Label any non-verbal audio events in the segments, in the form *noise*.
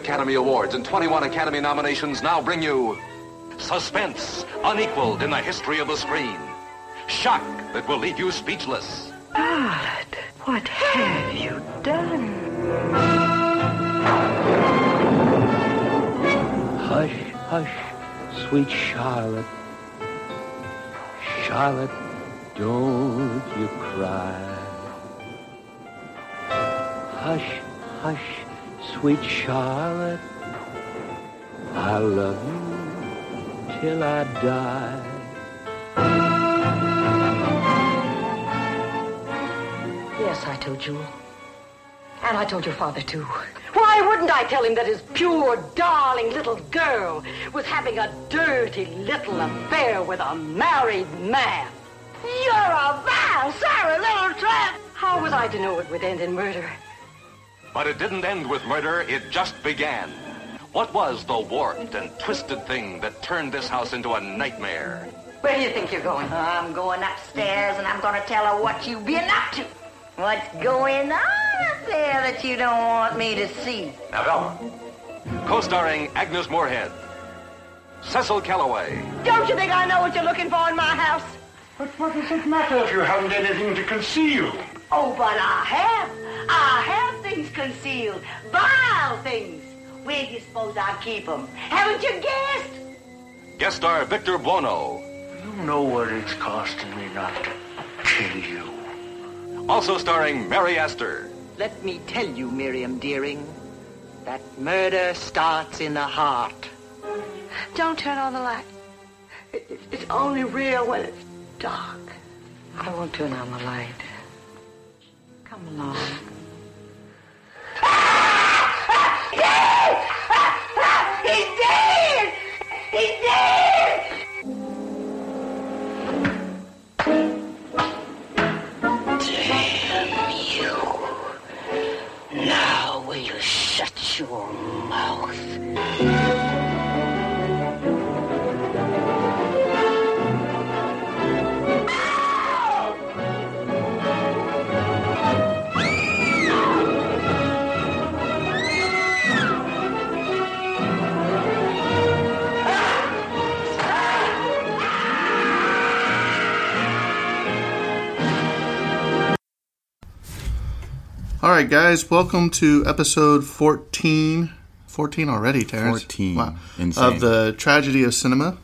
Academy Awards and 21 Academy nominations now bring you suspense unequaled in the history of the screen. Shock that will leave you speechless. God, what have you done? Hush, hush, sweet Charlotte. Charlotte, don't you cry. Hush, hush, sweet Charlotte. I love you till I die. Yes, I told Jewel. And I told your father, too. Why wouldn't I tell him that his pure, darling little girl was having a dirty little affair with a married man? You're a vile, sorry little tramp! How was I to know it would end in murder? But it didn't end with murder, it just began. What was the warped and twisted thing that turned this house into a nightmare? Where do you think you're going? I'm going upstairs and I'm going to tell her what you've been up to. What's going on up there that you don't want me to see? Now, Velma. Co-starring Agnes Moorehead. Cecil Kellaway. Don't you think I know what you're looking for in my house? But what does it matter if you haven't anything to conceal? Oh, but I have. I have things concealed. Vile things. Where do you suppose I keep them? Haven't you guessed? Guest star Victor Buono. You know what it's costing me not to kill you. Also starring Mary Astor. Let me tell you, Miriam Deering, that murder starts in the heart. Don't turn on the light. It- it- It's only real when it's dark. I won't turn on the light. Come along. Damn you. Now will you shut your mouth? Right, guys, welcome to episode 14. 14 already, Terrence. 14. Wow. Insane. Of the Tragedy of Cinema.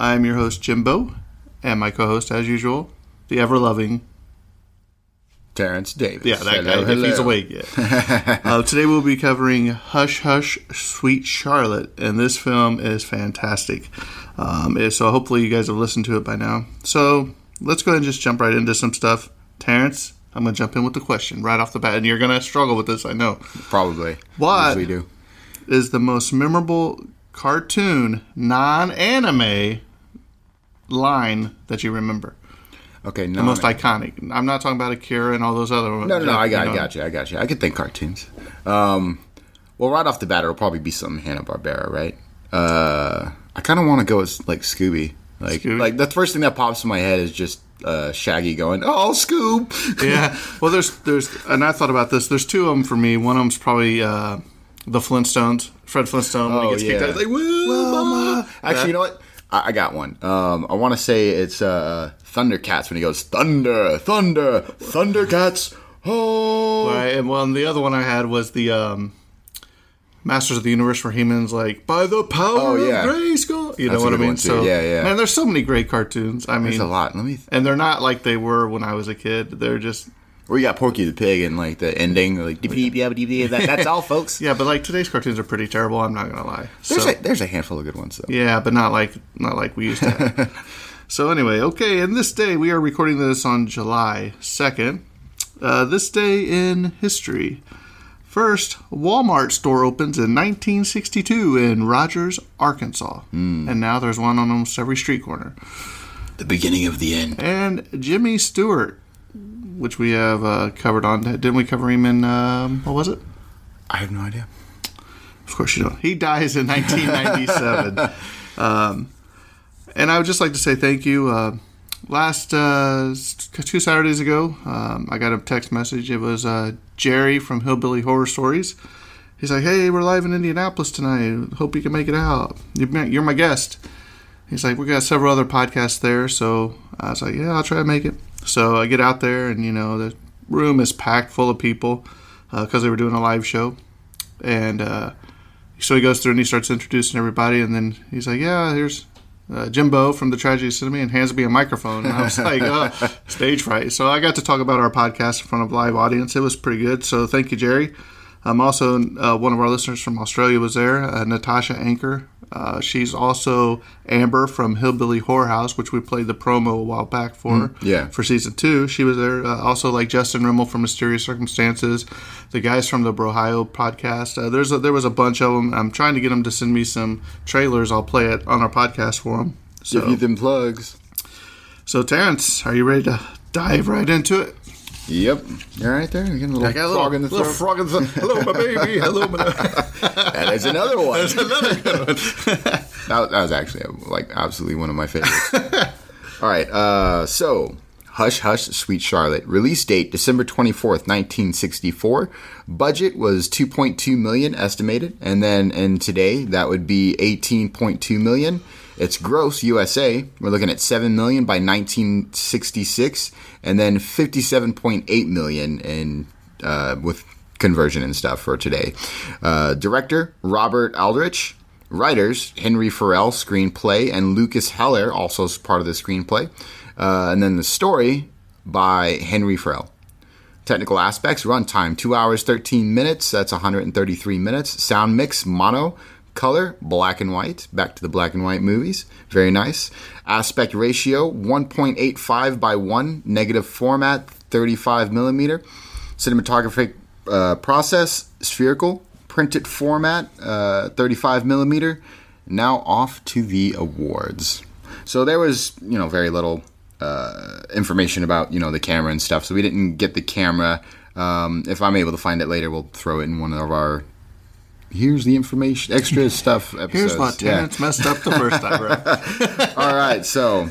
I'm your host, Jimbo, and my co host, as usual, the ever loving. Terrence Davis. Yeah, that Hello, guy, if he's awake yet. *laughs* uh, today we'll be covering Hush Hush Sweet Charlotte, and this film is fantastic. Um, eh, so hopefully you guys have listened to it by now. So let's go ahead and just jump right into some stuff. Terrence, I'm going to jump in with the question right off the bat, and you're going to struggle with this, I know. Probably. What? We do. Is the most memorable cartoon, non anime line that you remember? Okay, no. The most iconic. I'm not talking about Akira and all those other ones. No, no, no. I got, you I got you. I got you. I could think cartoons. Um, Well, right off the bat, it'll probably be something Hanna Barbera, right? Uh, I kind of want to go with like Scooby. Like, Scooby? like the first thing that pops in my head is just uh, Shaggy going, "Oh, Scoop!" *laughs* yeah. Well, there's there's and I thought about this. There's two of them for me. One of them's probably uh, the Flintstones. Fred Flintstone when Oh, he gets kicked yeah. out. He's like, Wilma. Actually, you know what? I, I got one. Um, I want to say it's uh, Thundercats when he goes Thunder, Thunder, Thundercats. Oh, Right, and well, and the other one I had was the um, Masters of the Universe, where He-Man's like, by the power Oh, yeah. of Grayskull. You That's know what I mean? So, Yeah, yeah. Man, there's so many great cartoons. I there's mean, a lot. Let me. and they're not like they were when I was a kid. They're just We got Porky the Pig and like the ending, like. That, that's all, folks. *laughs* yeah, but like today's cartoons are pretty terrible. I'm not gonna lie. There's So- a there's a handful of good ones though. Yeah, but not like not like we used to. *laughs* So anyway, okay, and this day we are recording this on July second. Uh, this day in history. First, Walmart store opens in 1962 in Rogers, Arkansas, and now there's one on almost every street corner. The beginning of the end. And Jimmy Stewart, which we have uh, covered on, didn't we cover him in um, what was it? I have no idea. Of course you don't. He dies in 1997. *laughs* um, and I would just like to say thank you. Uh, last uh, two Saturdays ago, um, I got a text message. It was uh, Jerry from Hillbilly Horror Stories. He's like, "Hey, we're live in Indianapolis tonight. Hope you can make it out. You're my- guest." He's like, "We got several other podcasts there, so I was like, yeah, I'll try to make it." So I get out there, and you know, the room is packed full of people because they were doing a live show, and uh, so he goes through and he starts introducing everybody, and then he's like, "Yeah, here's uh, Jimbo from the Tragedy of Cinema," and hands me a microphone. And I was like, oh, *laughs* "Stage fright!" So I got to talk about our podcast in front of a live audience. It was pretty good. So thank you, Jerry. Um, also, uh, one of our listeners from Australia was there, uh, Natasha Anchor. Uh, she's also Amber from Hillbilly Horror House, which we played the promo a while back for. yeah. For season two, she was there. Uh, also, like Justin Rimmel from Mysterious Circumstances, the guys from the Brohio podcast. Uh, there's a, there was a bunch of them. I'm trying to get them to send me some trailers. I'll play it on our podcast for them. Give So, you them plugs. so Terrence, are you ready to dive right into it? Yep. You're right there. You're getting a little frog in the little frog in the Hello, my baby. *laughs* Hello, my. And there's another one. There's another good one. *laughs* that, that was actually like absolutely one of my favorites. *laughs* All right. Uh, so, Hush Hush, Sweet Charlotte. Release date December 24th, 1964. Budget was 2.2 million estimated, and then and today that would be 18.2 million. It's gross USA. We're looking at 7 million by 1966, and then 57.8 million in uh, with conversion and stuff for today. Uh, director Robert Aldrich. Writers Henry Farrell, screenplay, and Lucas Heller, also part of the screenplay. Uh, and then the story by Henry Farrell. Technical aspects runtime 2 hours 13 minutes, that's 133 minutes. Sound mix mono. Color black and white, back to the black and white movies. Very nice. Aspect ratio 1.85 by 1, negative format 35 millimeter. Cinematographic uh, process spherical, printed format uh, 35 millimeter. Now off to the awards. So there was, you know, very little uh, information about, you know, the camera and stuff. So we didn't get the camera. Um, if I'm able to find it later, we'll throw it in one of our. Here's the information, extra *laughs* stuff. Episodes. Here's what Yeah. Terrence messed up the first time. Right? *laughs* All right, so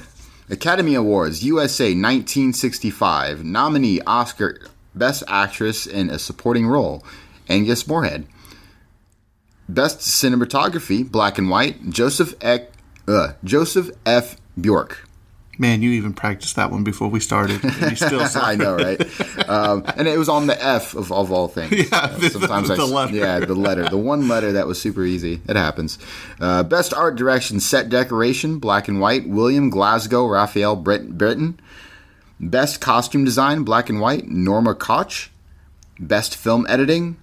Academy Awards USA 1965 nominee Oscar Best Actress in a Supporting Role Angus Moorehead. Best Cinematography Black and White Joseph F. Uh, Joseph F. Bjork. Man, you even practiced that one before we started, and you still *laughs* I know, right? um, and it was on the F of, of all things. *laughs* Yeah, Uh, sometimes the I s- letter. yeah, the letter, the one letter that was super easy. It happens. Uh, best art direction, set decoration, black and white. William Glasgow, Raphael Brit- Britton. Best costume design, black and white. Norma Koch. Best film editing,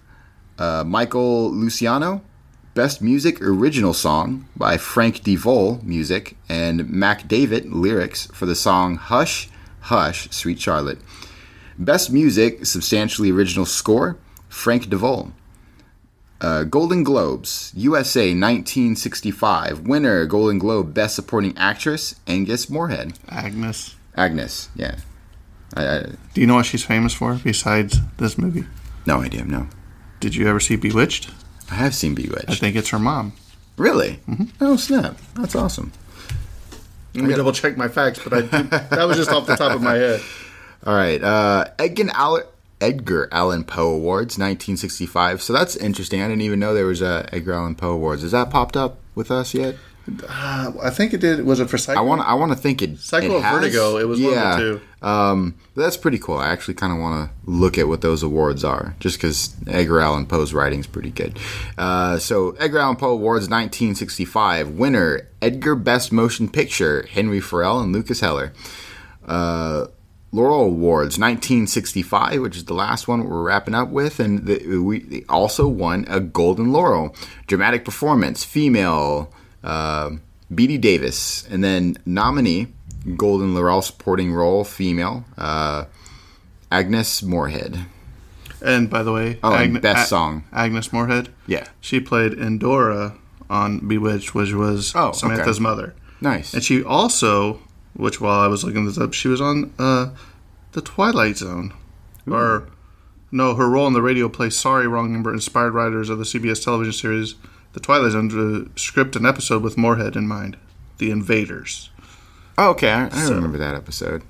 uh, Michael Luciano. Best music original song by Frank DeVol, music, and Mac David, lyrics for the song Hush, Hush, Sweet Charlotte. Best music, substantially original score, Frank DeVol. Uh, Golden Globes, USA 1965. Winner, Golden Globe, Best Supporting Actress, Angus Moorehead. Agnes. Agnes, yeah. I, I, Do you know what she's famous for besides this movie? no idea, no. Did you ever see Bewitched? I have seen Bewitched. I think it's her mom. Really? Oh snap! That's awesome. Let me double check my facts, but I that was just off the top of my head. *laughs* All right, uh, Edgar Allan, Edgar Allan Poe Awards, 1965. So that's interesting. I didn't even know there was a Edgar Allan Poe Awards. Has that popped up with us yet? Uh, I think it did. Was it for Psycho? I want. I want to think it. Psycho it has. Vertigo, it was one yeah. two. Um, that's pretty cool. I actually kind of want to look at what those awards are, just because Edgar Allan Poe's writing is pretty good. Uh, so Edgar Allan Poe Awards 1965 winner Edgar Best Motion Picture Henry Farrell and Lucas Heller. Uh, Laurel Awards 1965, which is the last one we're wrapping up with, and the, we also won a Golden Laurel. Dramatic performance, female, uh, Bette Davis, and then nominee, Golden Laurel supporting role, female, uh, Agnes Moorehead. And by the way, Oh, best song. Agnes Moorehead. Yeah, She played Endora on Bewitched, which was Oh, okay. Samantha's mother. nice. And she also, which while I was looking this up, she was on uh, the Twilight Zone, or no, her role in the radio play "Sorry, Wrong Number" inspired writers of the CBS television series "The Twilight Zone" to script an episode with Moorehead in mind, "The Invaders." Oh, okay, I, I So- remember that episode.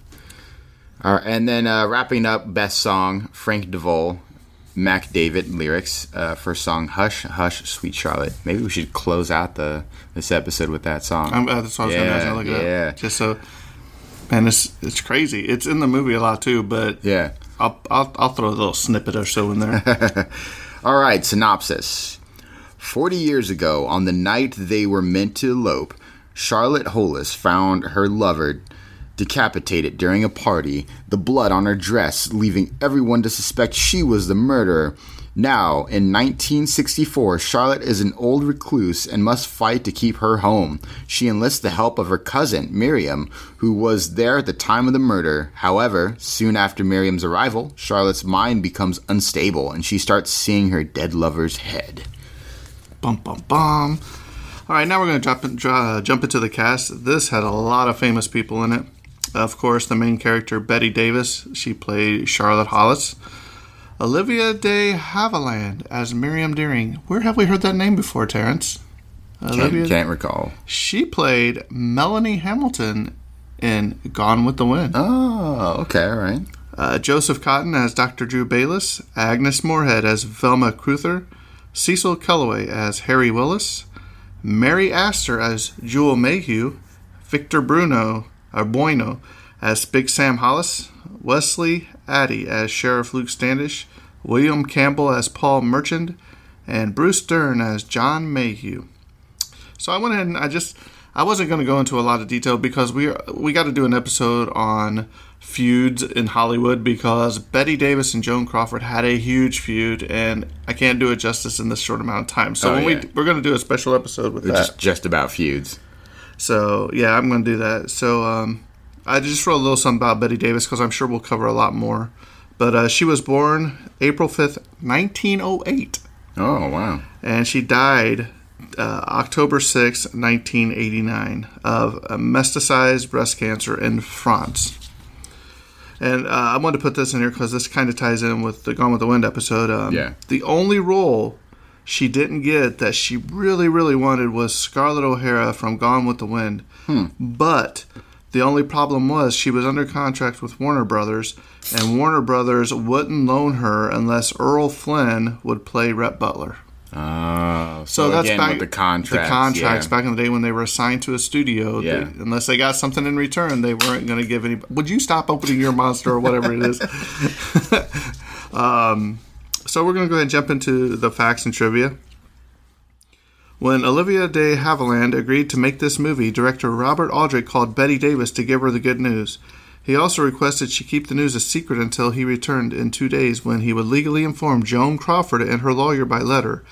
All right, and then uh, wrapping up, best song, Frank DeVol, Mac David lyrics uh, for song "Hush, Hush, Sweet Charlotte." Maybe we should close out the this episode with that song. I'm, uh, that's what I was going Yeah, to yeah. Just so, man, it's it's crazy. It's in the movie a lot too, but yeah. I'll, I'll I'll throw a little snippet or so in there. *laughs* All right, synopsis. Forty years ago, on the night they were meant to elope, Charlotte Hollis found her lover decapitated during a party, the blood on her dress leaving everyone to suspect she was the murderer. Now, in 1964, Charlotte is an old recluse and must fight to keep her home. She enlists the help of her cousin, Miriam, who was there at the time of the murder. However, soon after Miriam's arrival, Charlotte's mind becomes unstable and she starts seeing her dead lover's head. Bum bum bum. All right, now we're going to uh, jump into the cast. This had a lot of famous people in it. Of course, the main character Bette Davis. She played Charlotte Hollis. Olivia de Havilland as Miriam Deering. Where have we heard that name before, Terrence? Can't, can't recall. She played Melanie Hamilton in Gone with the Wind. Oh, okay, all right. Uh, Joseph Cotten as Dr. Drew Bayliss, Agnes Moorehead as Velma Cruther, Cecil Kellaway as Harry Willis, Mary Astor as Jewel Mayhew, Victor Bruno or Bueno as Big Sam Hollis, Wesley Addy as Sheriff Luke Standish, William Campbell as Paul Marchand, and Bruce Dern as John Mayhew. So I went ahead and I just I wasn't going to go into a lot of detail because we are, we got to do an episode on feuds in Hollywood because Bette Davis and Joan Crawford had a huge feud and I can't do it justice in this short amount of time. So Oh, when yeah. we we're going to do a special episode with It's that. just, just about feuds. So yeah, I'm going to do that. So um, I just wrote a little something about Bette Davis because I'm sure we'll cover a lot more. But uh, she was born April 5th, 1908 Oh, wow. and she died uh, October 6, 1989, of a metastasized breast cancer in France. And uh, I wanted to put this in here because this kind of ties in with the Gone with the Wind episode. Um, Yeah. The only role she didn't get that she really, really wanted was Scarlett O'Hara from Gone with the Wind. Hmm. But the only problem was she was under contract with Warner Brothers, and Warner Brothers wouldn't loan her unless Errol Flynn would play Rhett Butler. Oh, so, So that's again back with the contracts. The contracts yeah. back in the day when they were assigned to a studio, they- unless they got something in return, they weren't going to give any. Would you stop opening your monster or whatever it is? *laughs* um, so we're going to go ahead and jump into the facts and trivia. When Olivia de Havilland agreed to make this movie, director Robert Aldrich called Bette Davis to give her the good news. He also requested she keep the news a secret until he returned in two days when he would legally inform Joan Crawford and her lawyer by letter.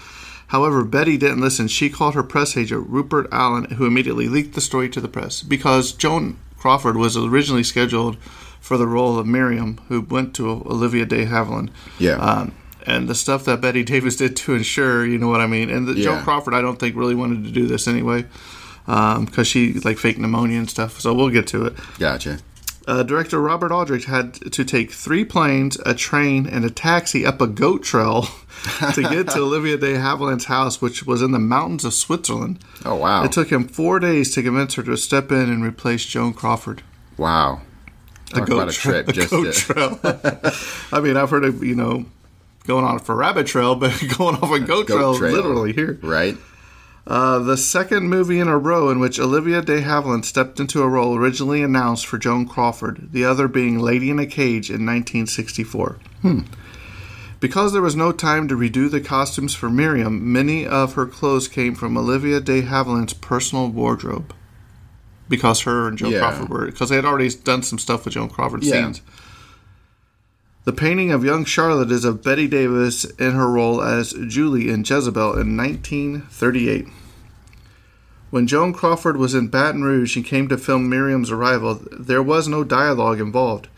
However, Bette didn't listen. She called her press agent, Rupert Allan, who immediately leaked the story to the press because Joan Crawford was originally scheduled for the role of Miriam, who went to Olivia de Havilland. Yeah. Um, and the stuff that Bette Davis did to ensure, you know what I mean. And the, Joan Crawford, I don't think really wanted to do this anyway, because she like fake pneumonia and stuff. So we'll get to it. Gotcha. Uh, director Robert Aldrich had to take three planes, a train, and a taxi up a goat trail *laughs* to get to Olivia de Havilland's house, which was in the mountains of Switzerland. Oh wow. It took him four days to convince her to step in and replace Joan Crawford. wow. Talk about a tra- trip a goat trail. *laughs* I mean, I've heard of you know going on for rabbit trail, but *laughs* going off a goat, Goat trail, trail. literally here. right? Uh, the second movie in a row in which Olivia de Havilland stepped into a role originally announced for Joan Crawford, the other being Lady in a Cage in 1964. Because there was no time to redo the costumes for Miriam, many of her clothes came from Olivia de Havilland's personal wardrobe. Because her and Joan Yeah. Crawford were, because they had already done some stuff with Joan Crawford Yeah. scenes. The painting of young Charlotte is of Betty Davis in her role as Julie in Jezebel in 1938. When Joan Crawford was in Baton Rouge and came to film Miriam's arrival, there was no dialogue involved.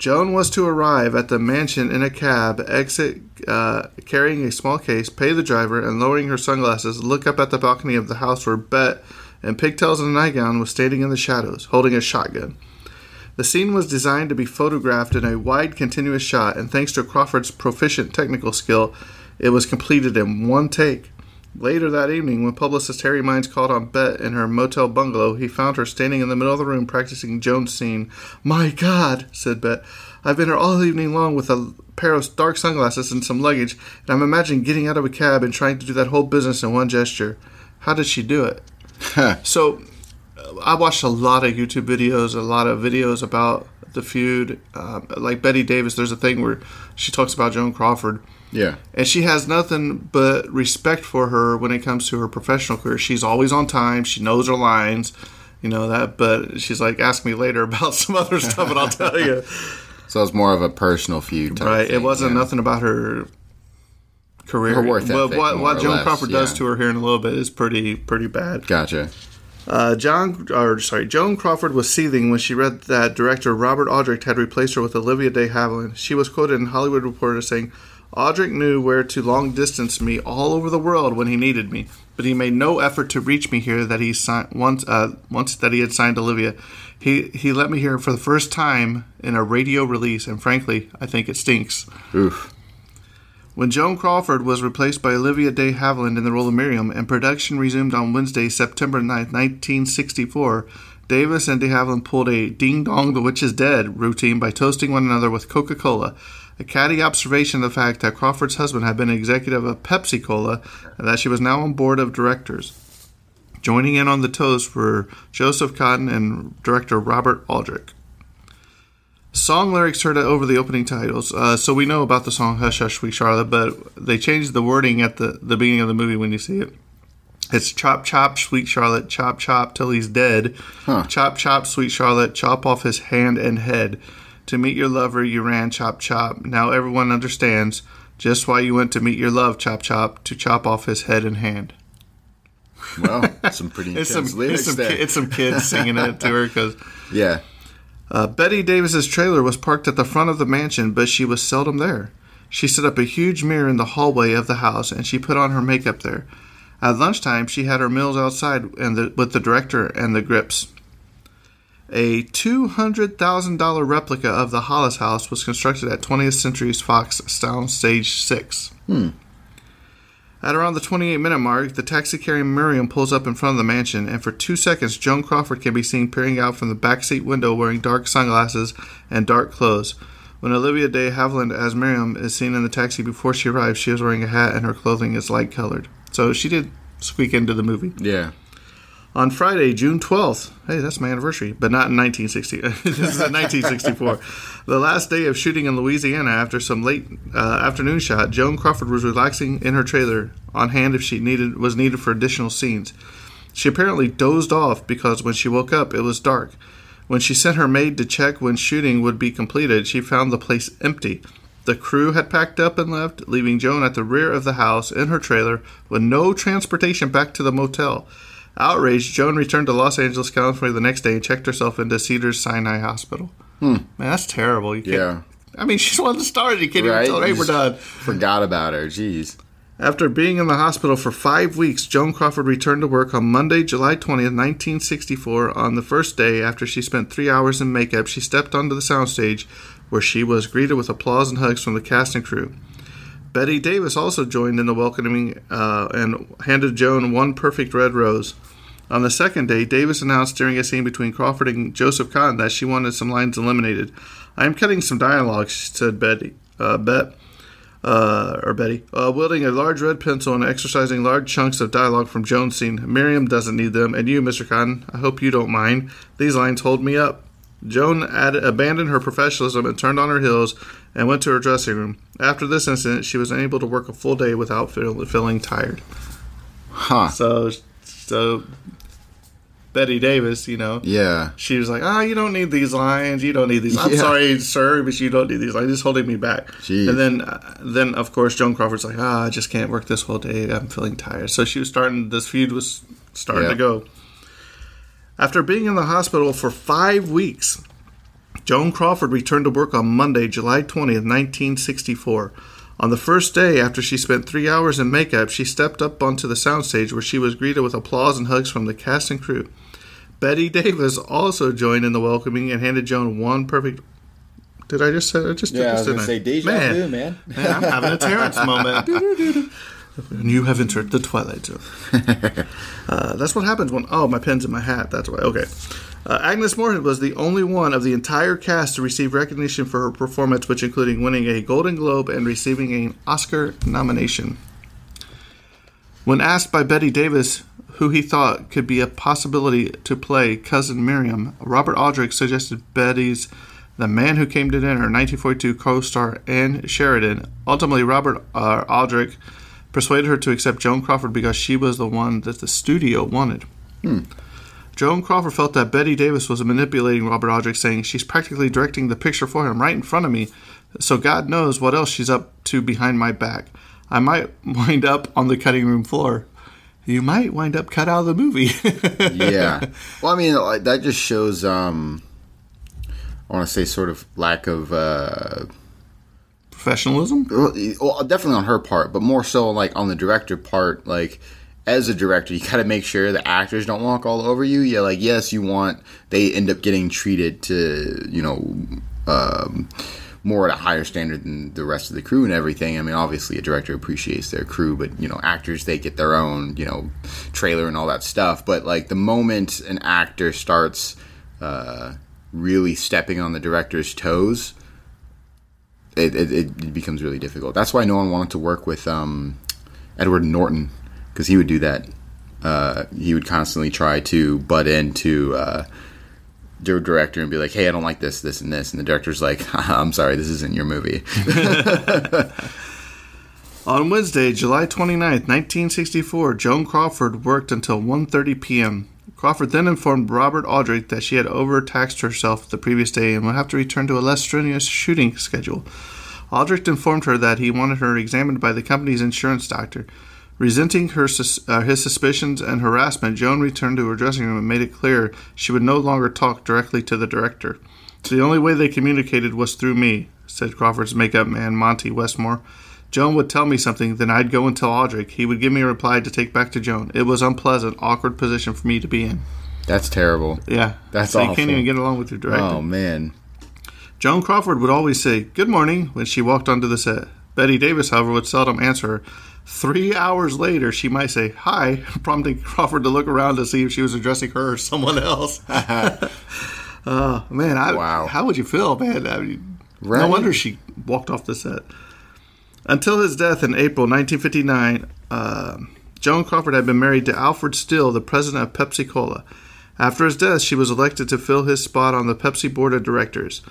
Joan was to arrive at the mansion in a cab, exit uh, carrying a small case, pay the driver, and lowering her sunglasses, look up at the balcony of the house where Bet, in pigtails and a nightgown, was standing in the shadows, holding a shotgun. The scene was designed to be photographed in a wide, continuous shot, and thanks to Crawford's proficient technical skill, it was completed in one take. Later that evening, when publicist Harry Mines called on Bet in her motel bungalow, he found her standing in the middle of the room practicing Joan's scene. My God, said Bet, I've been here all evening long with a pair of dark sunglasses and some luggage, and I'm imagining getting out of a cab and trying to do that whole business in one gesture. How did she do it? so, I watched a lot of YouTube videos, a lot of videos about the feud. Um, like Bette Davis, there's a thing where she talks about Joan Crawford. Yeah. And she has nothing but respect for her when it comes to her professional career. She's always on time. She knows her lines, you know that. But she's like, ask me later about *laughs* some other stuff, and I'll tell you. *laughs* So it's more of a personal feud, type right? thing, it wasn't yeah. nothing about her career. Her Well, ethic, what what Joan less, Crawford does to her here in a little bit is pretty pretty bad. Gotcha. Uh, John, or sorry, Joan Crawford was seething when she read that director Robert Aldrich had replaced her with Olivia de Havilland. She was quoted in Hollywood Reporter saying, "Aldrich knew where to long distance me all over the world when he needed me, but he made no effort to reach me here. That he signed once, uh, once that he had signed Olivia, he he let me hear for the first time in a radio release, and frankly, I think it stinks." Oof. When Joan Crawford was replaced by Olivia de Havilland in the role of Miriam and production resumed on Wednesday, September 9th, 1964, Davis and de Havilland pulled a ding dong, the witch is dead routine by toasting one another with Coca Cola. A catty observation of the fact that Crawford's husband had been executive of Pepsi Cola and that she was now on board of directors. Joining in on the toast were Joseph Cotten and director Robert Aldrich. Song lyrics heard over the opening titles. Uh, so we know about the song Hush Hush Sweet Charlotte, but they changed the wording at the, the beginning of the movie when you see it. It's chop chop sweet Charlotte, chop chop till he's dead. Huh. Chop chop sweet Charlotte, chop off his hand and head. To meet your lover you ran chop chop. Now everyone understands just why you went to meet your love chop chop to chop off his head and hand. Well, some pretty *laughs* It's some, lyrics it's, some there. it's some kids singing it to her because *laughs* yeah. Uh, Bette Davis's trailer was parked at the front of the mansion, but she was seldom there. She set up a huge mirror in the hallway of the house, and she put on her makeup there. At lunchtime, she had her meals outside and the, with the director and the grips. A $200,000 replica of the Hollis House was constructed at 20th Century Fox Sound Stage 6. At around the 28 minute mark, the taxi carrying Miriam pulls up in front of the mansion, and for two seconds, Joan Crawford can be seen peering out from the backseat window wearing dark sunglasses and dark clothes. When Olivia de Havilland as Miriam is seen in the taxi before she arrives, she is wearing a hat and her clothing is light colored. So she did squeak into the movie. Yeah. On Friday, June 12th, hey, that's my anniversary, but not in 1960. *laughs* this is in *laughs* 1964. the last day of shooting in Louisiana after some late uh, afternoon shot, Joan Crawford was relaxing in her trailer on hand if she needed was needed for additional scenes. She apparently dozed off because when she woke up, it was dark. When she sent her maid to check when shooting would be completed, she found the place empty. The crew had packed up and left, leaving Joan at the rear of the house in her trailer with no transportation back to the motel. Outraged, Joan returned to Los Angeles, California the next day and checked herself into Cedars Sinai Hospital. Hmm. Man, that's terrible. You can't, Yeah. I mean, she's one of the stars. You can't Right? even tell her, hey, we're done. Forgot about her. Jeez. After being in the hospital for five weeks, Joan Crawford returned to work on Monday, July 20th, 1964. On the first day, after she spent three hours in makeup, she stepped onto the soundstage where she was greeted with applause and hugs from the cast and crew. Bette Davis also joined in the welcoming uh, and handed Joan one perfect red rose. On the second day, Davis announced during a scene between Crawford and Joseph Cotten that she wanted some lines eliminated. I am cutting some dialogue, said Bette. Uh, Bet uh, or Bette, uh, wielding a large red pencil and exercising large chunks of dialogue from Joan's scene. Miriam doesn't need them, and you, Mr. Cotten, I hope you don't mind. These lines hold me up. Joan added, abandoned her professionalism and turned on her heels and went to her dressing room. After this incident, she was unable to work a full day without feel, feeling tired. Huh. So, so Bette Davis, you know, Yeah. she was like, "Ah, you don't need these lines. You don't need these. I'm Yeah. sorry, sir, but you don't need these lines. Just holding me back." Jeez. And then, uh, then of course, Joan Crawford's like, "Ah, I just can't work this whole day. I'm feeling tired." So she was starting. This feud was starting to go. After being in the hospital for five weeks, Joan Crawford returned to work on Monday, July 20th, 1964. On the first day, after she spent three hours in makeup, she stepped up onto the soundstage where she was greeted with applause and hugs from the cast and crew. Bette Davis also joined in the welcoming and handed Joan one perfect. Did I just say? I just did Yeah, I this, was gonna say deja man, vu, man. man, I'm having a Terrence moment. *laughs* And you have entered the Twilight Zone. *laughs* Uh, that's what happens when. Oh, my pen's in my hat. That's why. Okay. Uh, Agnes Moorehead was the only one of the entire cast to receive recognition for her performance, which including winning a Golden Globe and receiving an Oscar nomination. When asked by Bette Davis who he thought could be a possibility to play cousin Miriam, Robert Aldrich suggested Bette's The Man Who Came to Dinner 1942 co-star Ann Sheridan. Ultimately, Robert uh, Aldrich persuaded her to accept Joan Crawford because she was the one that the studio wanted. Joan Crawford felt that Bette Davis was manipulating Robert Aldrich, saying she's practically directing the picture for him right in front of me, so God knows what else she's up to behind my back. I might *laughs* wind up on the cutting room floor. You might wind up cut out of the movie. *laughs* yeah. Well, I mean, that just shows, um, I want to say, sort of lack of, uh, Professionalism? well, definitely on her part, but more so like on the director part. Like, as a director, you got to make sure the actors don't walk all over you. Yeah, like, yes, you want they end up getting treated to, you know, um, more at a higher standard than the rest of the crew and everything. I mean, obviously, a director appreciates their crew, but you know, actors they get their own, you know, trailer and all that stuff. But like the moment an actor starts uh, really stepping on the director's toes, it, it, it becomes really difficult. That's why no one wanted to work with um, Edward Norton because he would do that. Uh, he would constantly try to butt into uh, the director and be like, "Hey, I don't like this, this, and this," and the director's like, *laughs* "I'm sorry, this isn't your movie." *laughs* On Wednesday, July 29th, 1964, Joan Crawford worked until 1:30 p.m. Crawford then informed Robert Aldrich that she had overtaxed herself the previous day and would have to return to a less strenuous shooting schedule. Aldrich informed her that he wanted her examined by the company's insurance doctor. Resenting her uh, his suspicions and harassment, Joan returned to her dressing room and made it clear she would no longer talk directly to the director. The only way they communicated was through me, said Crawford's makeup man Monty Westmore. Joan would tell me something, then I'd go and tell Aldrich. He would give me a reply to take back to Joan. It was unpleasant, awkward position for me to be in. That's terrible. Yeah, That's so you can't even get along with your director. Oh man. Joan Crawford would always say "Good morning" when she walked onto the set. Bette Davis, however, would seldom answer her. Three hours later, she might say "Hi," *laughs* prompting Crawford to look around to see if she was addressing her or someone else. Oh *laughs* man, I, Wow. how would you feel, man? I mean, Right. No wonder she walked off the set. Until his death in April 1959, uh, Joan Crawford had been married to Alfred Steele, the president of Pepsi Cola. After his death, she was elected to fill his spot on the Pepsi board of directors.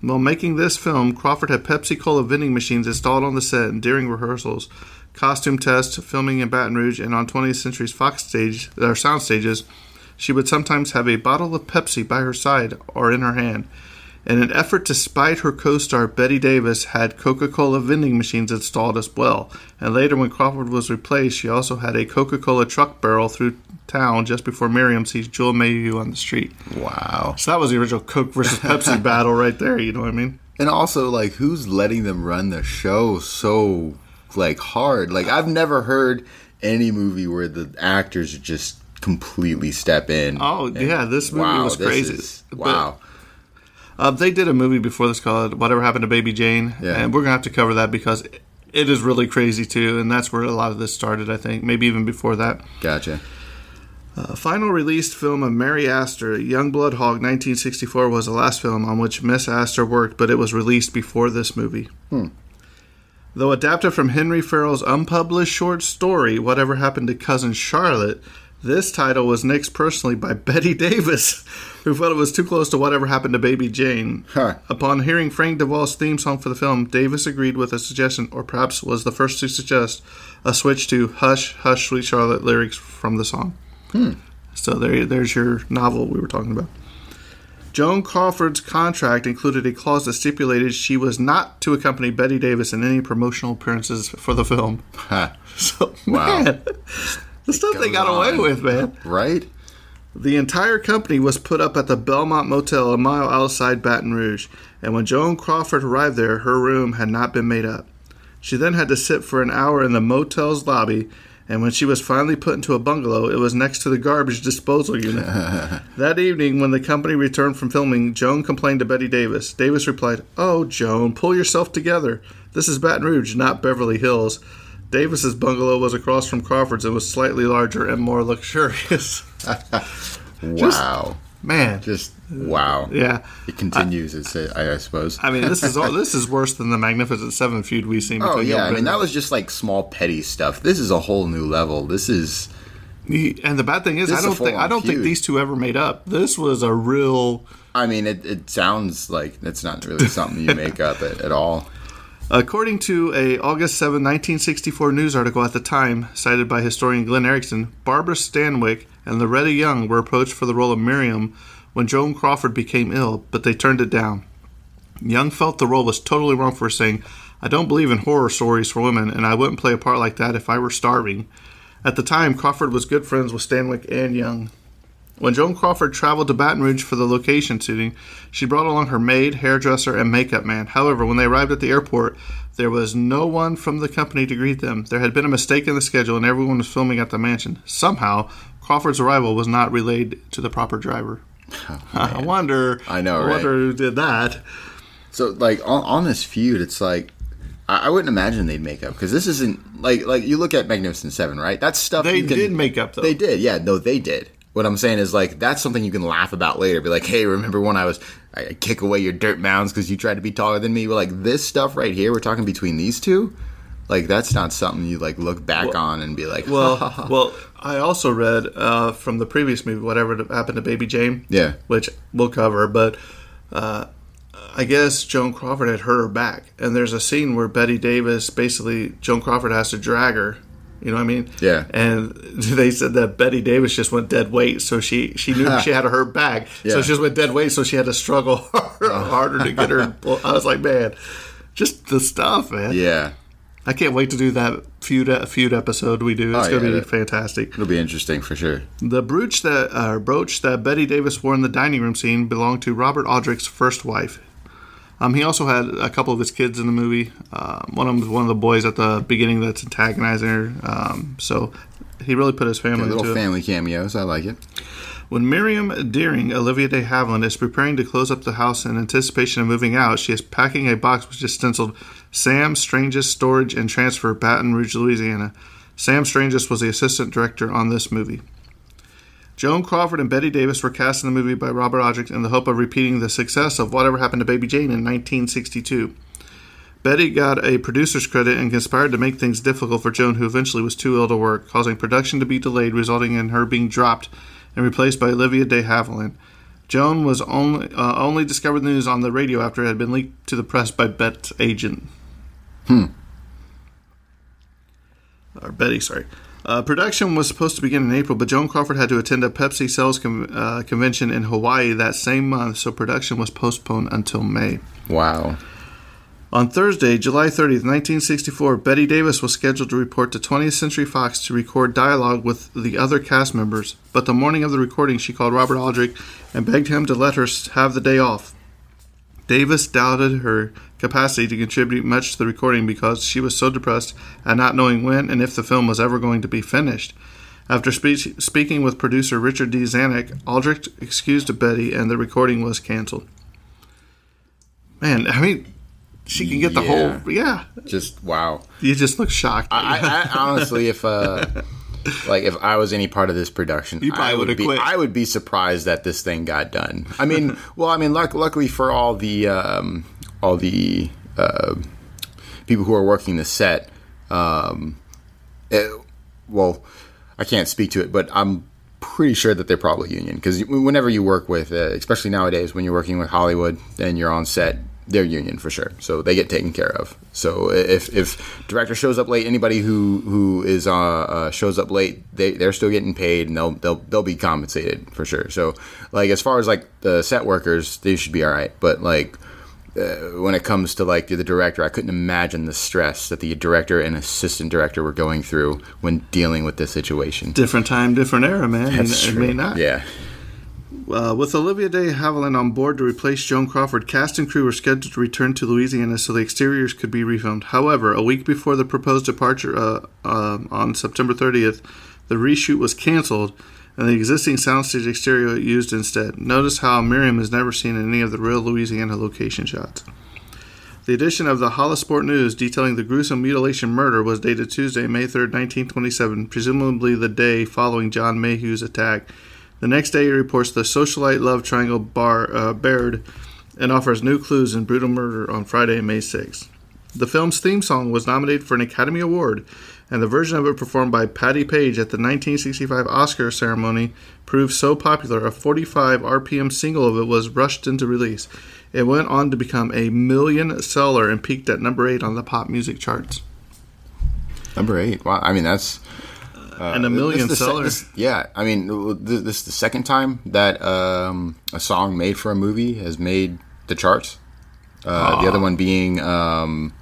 While making this film, Crawford had Pepsi Cola vending machines installed on the set and during rehearsals, costume tests, filming in Baton Rouge, and on 20th Century's Fox stage, or sound stages. She would sometimes have a bottle of Pepsi by her side or in her hand. In an effort to spite her co star, Bette Davis had Coca Cola vending machines installed as well. And later, when Crawford was replaced, she also had a Coca Cola truck barrel through town just before Miriam sees Jewel Mayhew on the street. Wow. So that was the original Coke versus Pepsi *laughs* battle right there, you know what I mean? And also, like, who's letting them run the show so like hard. Like I've never heard any movie where the actors just completely step in. Oh yeah, this movie wow, was crazy. is- But, wow. Uh, they did a movie before this called "Whatever Happened to Baby Jane," Yeah. and we're gonna have to cover that because it is really crazy too, and that's where a lot of this started. I think maybe even before that. Gotcha. The final released film of Mary Astor, Youngblood Hawke, 1964, was the last film on which Miss Astor worked, but it was released before this movie. Though adapted from Henry Farrell's unpublished short story, Whatever Happened to Cousin Charlotte, this title was nixed personally by *laughs* Bette Davis, who felt it was too close to Whatever Happened to Baby Jane. Huh. Upon hearing Frank DeVol's theme song for the film, Davis agreed with a suggestion, or perhaps was the first to suggest, a switch to Hush, Hush, Sweet Charlotte lyrics from the song. Hmm. So there, there's your novel we were talking about. Joan Crawford's contract included a clause that stipulated she was not to accompany Bette Davis in any promotional appearances for the film. Huh. *laughs* So, Wow. man, the stuff they got away with, man. Right? The entire company was put up at the Belmont Motel a mile outside Baton Rouge, and when Joan Crawford arrived there, her room had not been made up. She then had to sit for an hour in the motel's lobby, and when she was finally put into a bungalow, it was next to the garbage disposal unit. *laughs* that evening, when the company returned from filming, Joan complained to Bette Davis. Davis replied, Oh, Joan, pull yourself together. This is Baton Rouge, not Beverly Hills. Davis's bungalow was across from Crawford's and was slightly larger and more luxurious. *laughs* Wow. Man, Just wow. yeah. It continues, it's, uh, I, I suppose. I mean, this is all. *laughs* This is worse than the Magnificent Seven feud we've seen. Oh yeah, I mean that was just like small petty stuff. This is a whole new level. This is He- and the bad thing is, This I don't think I don't think these two ever made up. This was a real. I mean it, it sounds like it's not really something you *laughs* make up at, at all. According to a August 7, 1964 news article at the time, cited by historian Glenn Erickson, Barbara Stanwyck and Loretta Young were approached for the role of Miriam when Joan Crawford became ill, but they turned it down. Young felt the role was totally wrong for saying, I don't believe in horror stories for women, and I wouldn't play a part like that if I were starving. At the time, Crawford was good friends with Stanwyck and Young. When Joan Crawford traveled to Baton Rouge for the location shooting, she brought along her maid, hairdresser, and makeup man. However, when they arrived at the airport, there was no one from the company to greet them. There had been a mistake in the schedule, and everyone was filming at the mansion. Somehow, Crawford's arrival was not relayed to the proper driver. Oh, *laughs* I wonder. I know, I right? wonder who did that. So like on, on this feud, it's like I, wouldn't imagine they'd make up because this isn't like like you look at Magnificent Seven, right? That's stuff They can- did make up, though. They did, yeah. No, they did. What I'm saying is like that's something you can laugh about later. Be like, hey, remember when I was I kick away your dirt mounds because you tried to be taller than me? But like this stuff right here, we're talking between these two. Like that's not something you like look back on and be like, Well, *laughs* well, I also read uh, from the previous movie, whatever happened to Baby Jane. Yeah. which we'll cover. But uh, I guess Joan Crawford had hurt her back, and there's a scene where Bette Davis basically Joan Crawford has to drag her. You know what I mean? Yeah. And *laughs* they said that Bette Davis just went dead weight, so she she knew she had hurt back, Yeah. so she just went dead weight, so she had to struggle *laughs* harder to get her. *laughs* I was like, man, just the stuff, man. yeah, I can't wait to do that feud feud episode we do. It's Oh, going to yeah, be that- fantastic. it'll be interesting for sure. The brooch that uh, brooch that Bette Davis wore in the dining room scene belonged to Robert Aldrich's first wife. Um, he also had a couple of his kids in the movie. Um, one of them was one of the boys at the beginning that's antagonizing her. Um, so he really put his family little into it. family cameos, I like it. When Miriam Deering, Olivia de Havilland, is preparing to close up the house in anticipation of moving out, she is packing a box which is stenciled Sam Strangis Storage and Transfer, Baton Rouge, Louisiana. Sam Strangis was the assistant director on this movie. Joan Crawford and Bette Davis were cast in the movie by Robert Aldrich in the hope of repeating the success of Whatever Happened to Baby Jane in 1962. Bette got a producer's credit and conspired to make things difficult for Joan, who eventually was too ill to work, causing production to be delayed, resulting in her being dropped and replaced by Olivia de Havilland. Joan was only uh, only discovered the news on the radio after it had been leaked to the press by Bet's agent. Hmm. Or Bette, sorry. Uh, production was supposed to begin in April, but Joan Crawford had to attend a Pepsi sales con- uh, convention in Hawaii that same month, so production was postponed until May. Wow. On Thursday, July 30th, 1964, Bette Davis was scheduled to report to 20th Century Fox to record dialogue with the other cast members, but the morning of the recording, she called Robert Aldrich and begged him to let her have the day off. Davis doubted her capacity to contribute much to the recording because she was so depressed at not knowing when and if the film was ever going to be finished. After spe- speaking with producer Richard D. Zanuck, Aldrich excused Bette and the recording was canceled. Man, I mean, she can get the Yeah. whole. Yeah. Just wow. You just look shocked. I, I honestly, if uh, *laughs* like if I was any part of this production, I would be. quit. I would be surprised that this thing got done. I mean, well, I mean, luck, luckily for all the um, all the uh, people who are working the set, um, it- well, I can't speak to it, but I'm pretty sure that they're probably union because whenever you work with, uh, especially nowadays, when you're working with Hollywood and you're on set, they're union for sure. So they get taken care of. So if if director shows up late, anybody who who is uh, uh, shows up late, they they're still getting paid and they'll they'll they'll be compensated for sure. So like as far as like the set workers, they should be all right. But like uh, when it comes to like the director, I couldn't imagine the stress that the director and assistant director were going through when dealing with this situation. different time, different era, man. That's it true. may not. Yeah. Uh, with Olivia de Havilland on board to replace Joan Crawford, cast and crew were scheduled to return to Louisiana so the exteriors could be refilmed. However, a week before the proposed departure uh, um on September 30th, the reshoot was canceled and the existing soundstage exterior used instead. Notice how Miriam is never seen in any of the real Louisiana location shots. The edition of the Hollisport News detailing the gruesome mutilation murder was dated Tuesday, May 3, 1927, presumably the day following John Mayhew's attack. The next day, he reports the socialite love triangle bar uh, bared and offers new clues in brutal murder on Friday, May 6. The film's theme song was nominated for an Academy Award, and the version of it performed by Patti Page at the 1965 Oscar ceremony proved so popular a 45 RPM single of it was rushed into release. It went on to become a million seller and peaked at number 8 on the pop music charts. Number eight. Wow. I mean, that's and a million the se- yeah. I mean, this, this is the second time that um, a song made for a movie has made the charts. Uh, the other one being, um,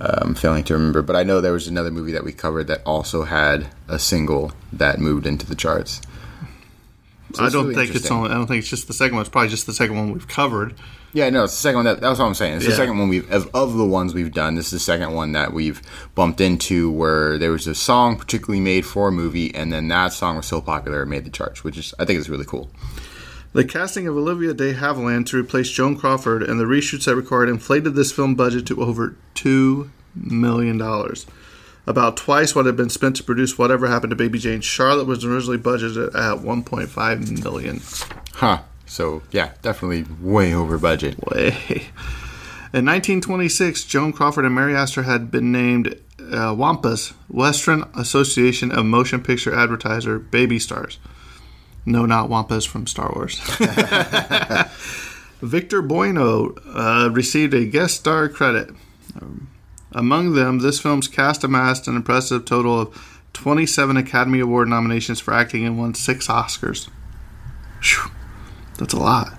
I'm failing to remember, but I know there was another movie that we covered that also had a single that moved into the charts. So I don't really think it's only, I don't think it's just the second one. It's probably just the second one we've covered. Yeah, no, it's the second one. That, that's what I'm saying. It's Yeah. the second one we've of, of the ones we've done. This is the second one that we've bumped into where there was a song particularly made for a movie, and then that song was so popular it made the charts, which is I think is really cool. The casting of Olivia de Havilland to replace Joan Crawford and the reshoots that required inflated this film budget to over $2 million. About twice what had been spent to produce Whatever Happened to Baby Jane. Charlotte was originally budgeted at 1.5 million. Huh. So yeah, definitely way over budget. Way. In 1926, Joan Crawford and Mary Astor had been named uh, WAMPAs, Western Association of Motion Picture Advertiser Baby Stars. No, not Wampas from Star Wars. *laughs* Victor Buono uh, received a guest star credit. Um, among them, this film's cast amassed an impressive total of 27 Academy Award nominations for acting and won six Oscars. Phew, that's a lot.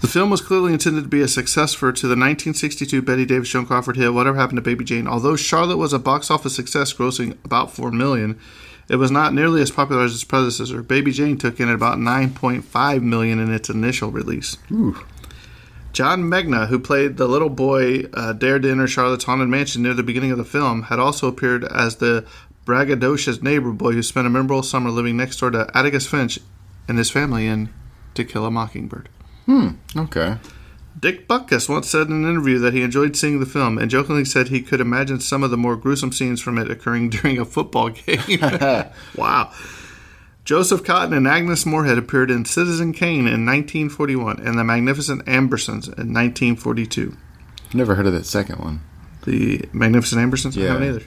The film was clearly intended to be a successor to the 1962 Bette Davis Joan Crawford hit Whatever Happened to Baby Jane. Although Charlotte was a box office success, grossing about 4 million, it was not nearly as popular as its predecessor. Baby Jane took in about 9.5 million in its initial release. John Megna, who played the little boy uh, dared to enter Charlotte's haunted mansion near the beginning of the film, had also appeared as the braggadocious neighbor boy who spent a memorable summer living next door to Atticus Finch and his family in To Kill a Mockingbird. Hmm. Okay. Dick Butkus once said in an interview that he enjoyed seeing the film and jokingly said he could imagine some of the more gruesome scenes from it occurring *laughs* during a football game. *laughs* wow. Joseph Cotten and Agnes Moorehead appeared in Citizen Kane in 1941 and The Magnificent Ambersons in 1942. Never heard of that second one. The Magnificent Ambersons? I Yeah. haven't either.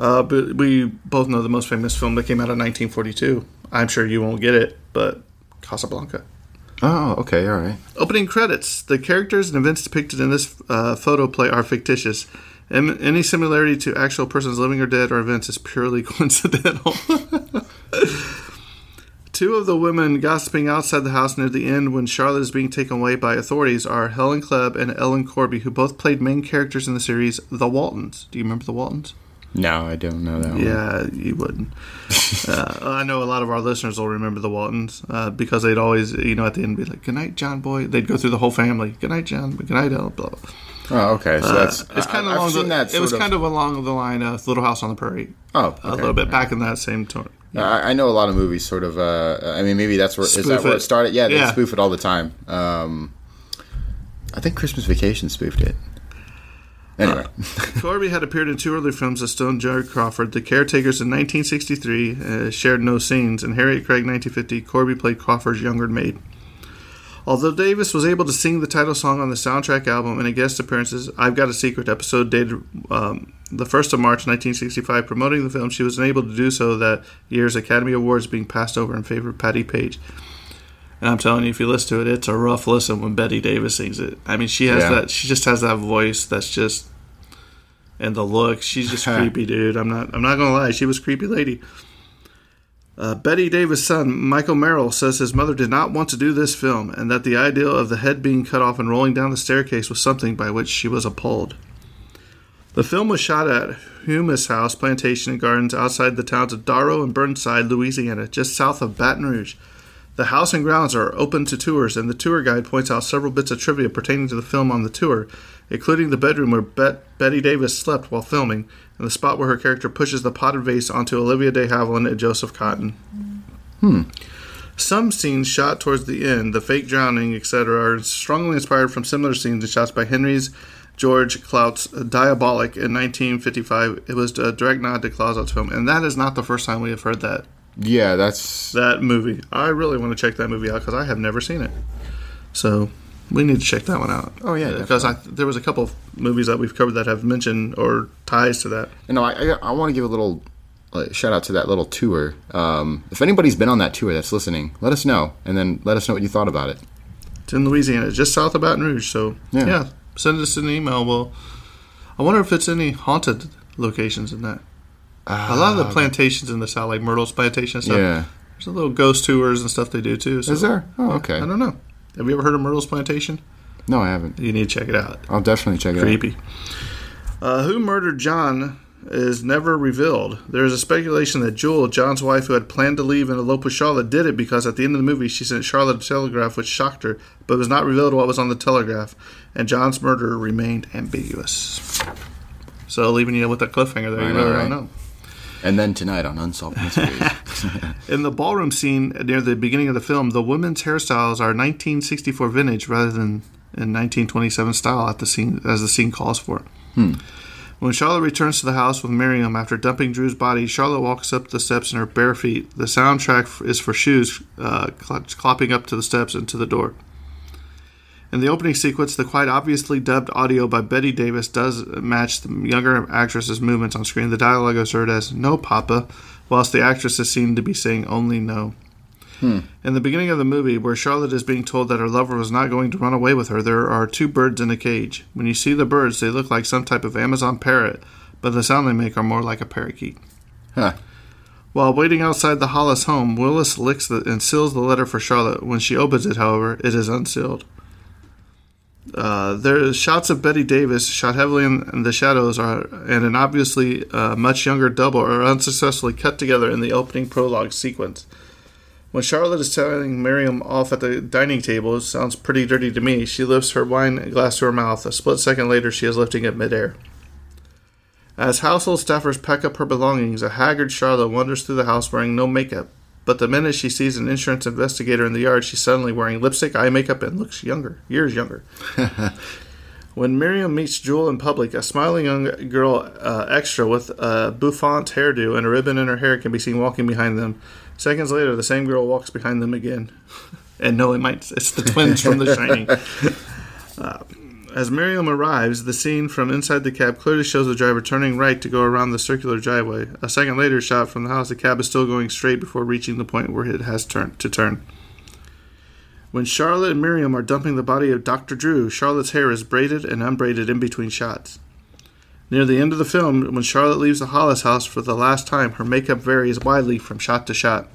Uh, but we both know the most famous film that came out in 1942. I'm sure you won't get it, but Casablanca. Oh, okay, all right. Opening credits. The characters and events depicted in this uh, photo play are fictitious. Em- Any similarity to actual persons living or dead or events is purely *laughs* coincidental. *laughs* Two of the women gossiping outside the house near the end when Charlotte is being taken away by authorities are Helen Kleeb and Ellen Corby, who both played main characters in the series The Waltons. Do you remember The Waltons? No, I don't know that one. Yeah, you wouldn't. *laughs* uh, I know a lot of our listeners will remember the Waltons uh, because they'd always, you know, at the end be like, "Good night, John Boy." They'd go through the whole family. Good night, John. Good night, Ella. Blah. blah. Oh, okay. So that's Uh, it's kind of along. seen The, that it was sort kind of along the line of Little House on the Prairie. Oh, a little bit back in that same tone. I, I know a lot of movies sort of. Uh, I mean, maybe that's where is Spoof that where it. it started? Yeah, they Yeah. spoof it all the time. Um, I think Christmas Vacation spoofed it. Anyway, Corby had appeared in two earlier films as Stone Joe Crawford, The Caretakers in 1963, uh, shared no scenes, and Harriet Craig 1950. Corby played Crawford's younger maid. Although Davis was able to sing the title song on the soundtrack album and in guest appearances, I've Got a Secret episode dated um, the 1st of March 1965 promoting the film, she was unable to do so that year's Academy Awards being passed over in favor of Patti Page. And I'm telling you, if you listen to it, it's a rough listen when Bette Davis sings it. I mean, she has Yeah. that. She just has that voice that's just, and the look. She's just *laughs* creepy, dude. I'm not. I'm not gonna lie. She was a creepy lady. Uh, Bette Davis' son, Michael Merrill, says his mother did not want to do this film, and that the idea of the head being cut off and rolling down the staircase was something by which she was appalled. The film was shot at Houmas House Plantation and Gardens outside the towns of Darrow and Burnside, Louisiana, just south of Baton Rouge. The house and grounds are open to tours, and the tour guide points out several bits of trivia pertaining to the film on the tour, including the bedroom where Bet- Bette Davis slept while filming, and the spot where her character pushes the potted vase onto Olivia de Havilland and Joseph Cotten. Hmm. Some scenes shot towards the end, the fake drowning, etc., are strongly inspired from similar scenes and shots by Henry's George Clout's uh, Diabolique in 1955. It was a direct nod to Clouzot's film, and that is not the first time we have heard that yeah, that's that movie. I really want to check that movie out because I have never seen it. So we need to check that one out. Oh, yeah, because I, there was a couple of movies that we've covered that have mentioned or ties to that. you know. I I, I want to give a little like, shout out to that little tour. Um, if anybody's been on that tour that's listening, let us know, and then let us know what you thought about it. It's in Louisiana, just south of Baton Rouge. So Yeah. yeah, send us an email. Well, I wonder if it's any haunted locations in that. A lot of the plantations in the south, like Myrtle's plantation and stuff. Yeah. There's a little ghost tours and stuff they do too. So, Is there? Oh, okay. I don't know. Have you ever heard of Myrtle's plantation? No, I haven't. You need to check it out. I'll definitely check it out. creepy. Uh, who murdered John is never revealed. There is a speculation that Jewel, John's wife, who had planned to leave and elope with Charlotte, did it because at the end of the movie she sent Charlotte a telegraph which shocked her, but it was not revealed what was on the telegraph, and John's murder remained ambiguous. So leaving you with that cliffhanger there, I you know, really right? don't know. And then tonight on Unsolved Mysteries. *laughs* In the ballroom scene near the beginning of the film, the women's hairstyles are 1964 vintage rather than in 1927 style at the scene as the scene calls for. When Charlotte returns to the house with Miriam after dumping Drew's body, Charlotte walks up the steps in her bare feet. The soundtrack is for shoes uh, cl- clopping up to the steps and to the door. In the opening sequence, the quite obviously dubbed audio by Bette Davis does match the younger actress's movements on screen. The dialogue is heard as "No, Papa," whilst the actress is seen to be saying only "No." Hmm. In the beginning of the movie, where Charlotte is being told that her lover was not going to run away with her, there are two birds in a cage. When you see the birds, they look like some type of Amazon parrot, but the sound they make are more like a parakeet. huh. While waiting outside the Hollis home, Willis licks the, and seals the letter for Charlotte. When she opens it, however, it is unsealed. Uh, there is shots of Bette Davis shot heavily in, in the shadows, are, and an obviously uh, much younger double are unsuccessfully cut together in the opening prologue sequence. When Charlotte is telling Miriam off at the dining table, it sounds pretty dirty to me. She lifts her wine glass to her mouth. A split second later, she is lifting it midair. As household staffers pack up her belongings, a haggard Charlotte wanders through the house wearing no makeup. But the minute she sees an insurance investigator in the yard, she's suddenly wearing lipstick, eye makeup, and looks younger, years younger. *laughs* when Miriam meets Jewel in public, a smiling young girl uh, extra with a bouffant hairdo and a ribbon in her hair can be seen walking behind them. Seconds later, the same girl walks behind them again. *laughs* and no, it might it's the twins from The Shining. Uh, *laughs* as Miriam arrives, the scene from inside the cab clearly shows the driver turning right to go around the circular driveway. A second later, shot from the house, the cab is still going straight before reaching the point where it has turned to turn. When Charlotte and Miriam are dumping the body of Dr. Drew, Charlotte's hair is braided and unbraided in between shots. Near the end of the film, when Charlotte leaves the Hollis house for the last time, her makeup varies widely from shot to shot.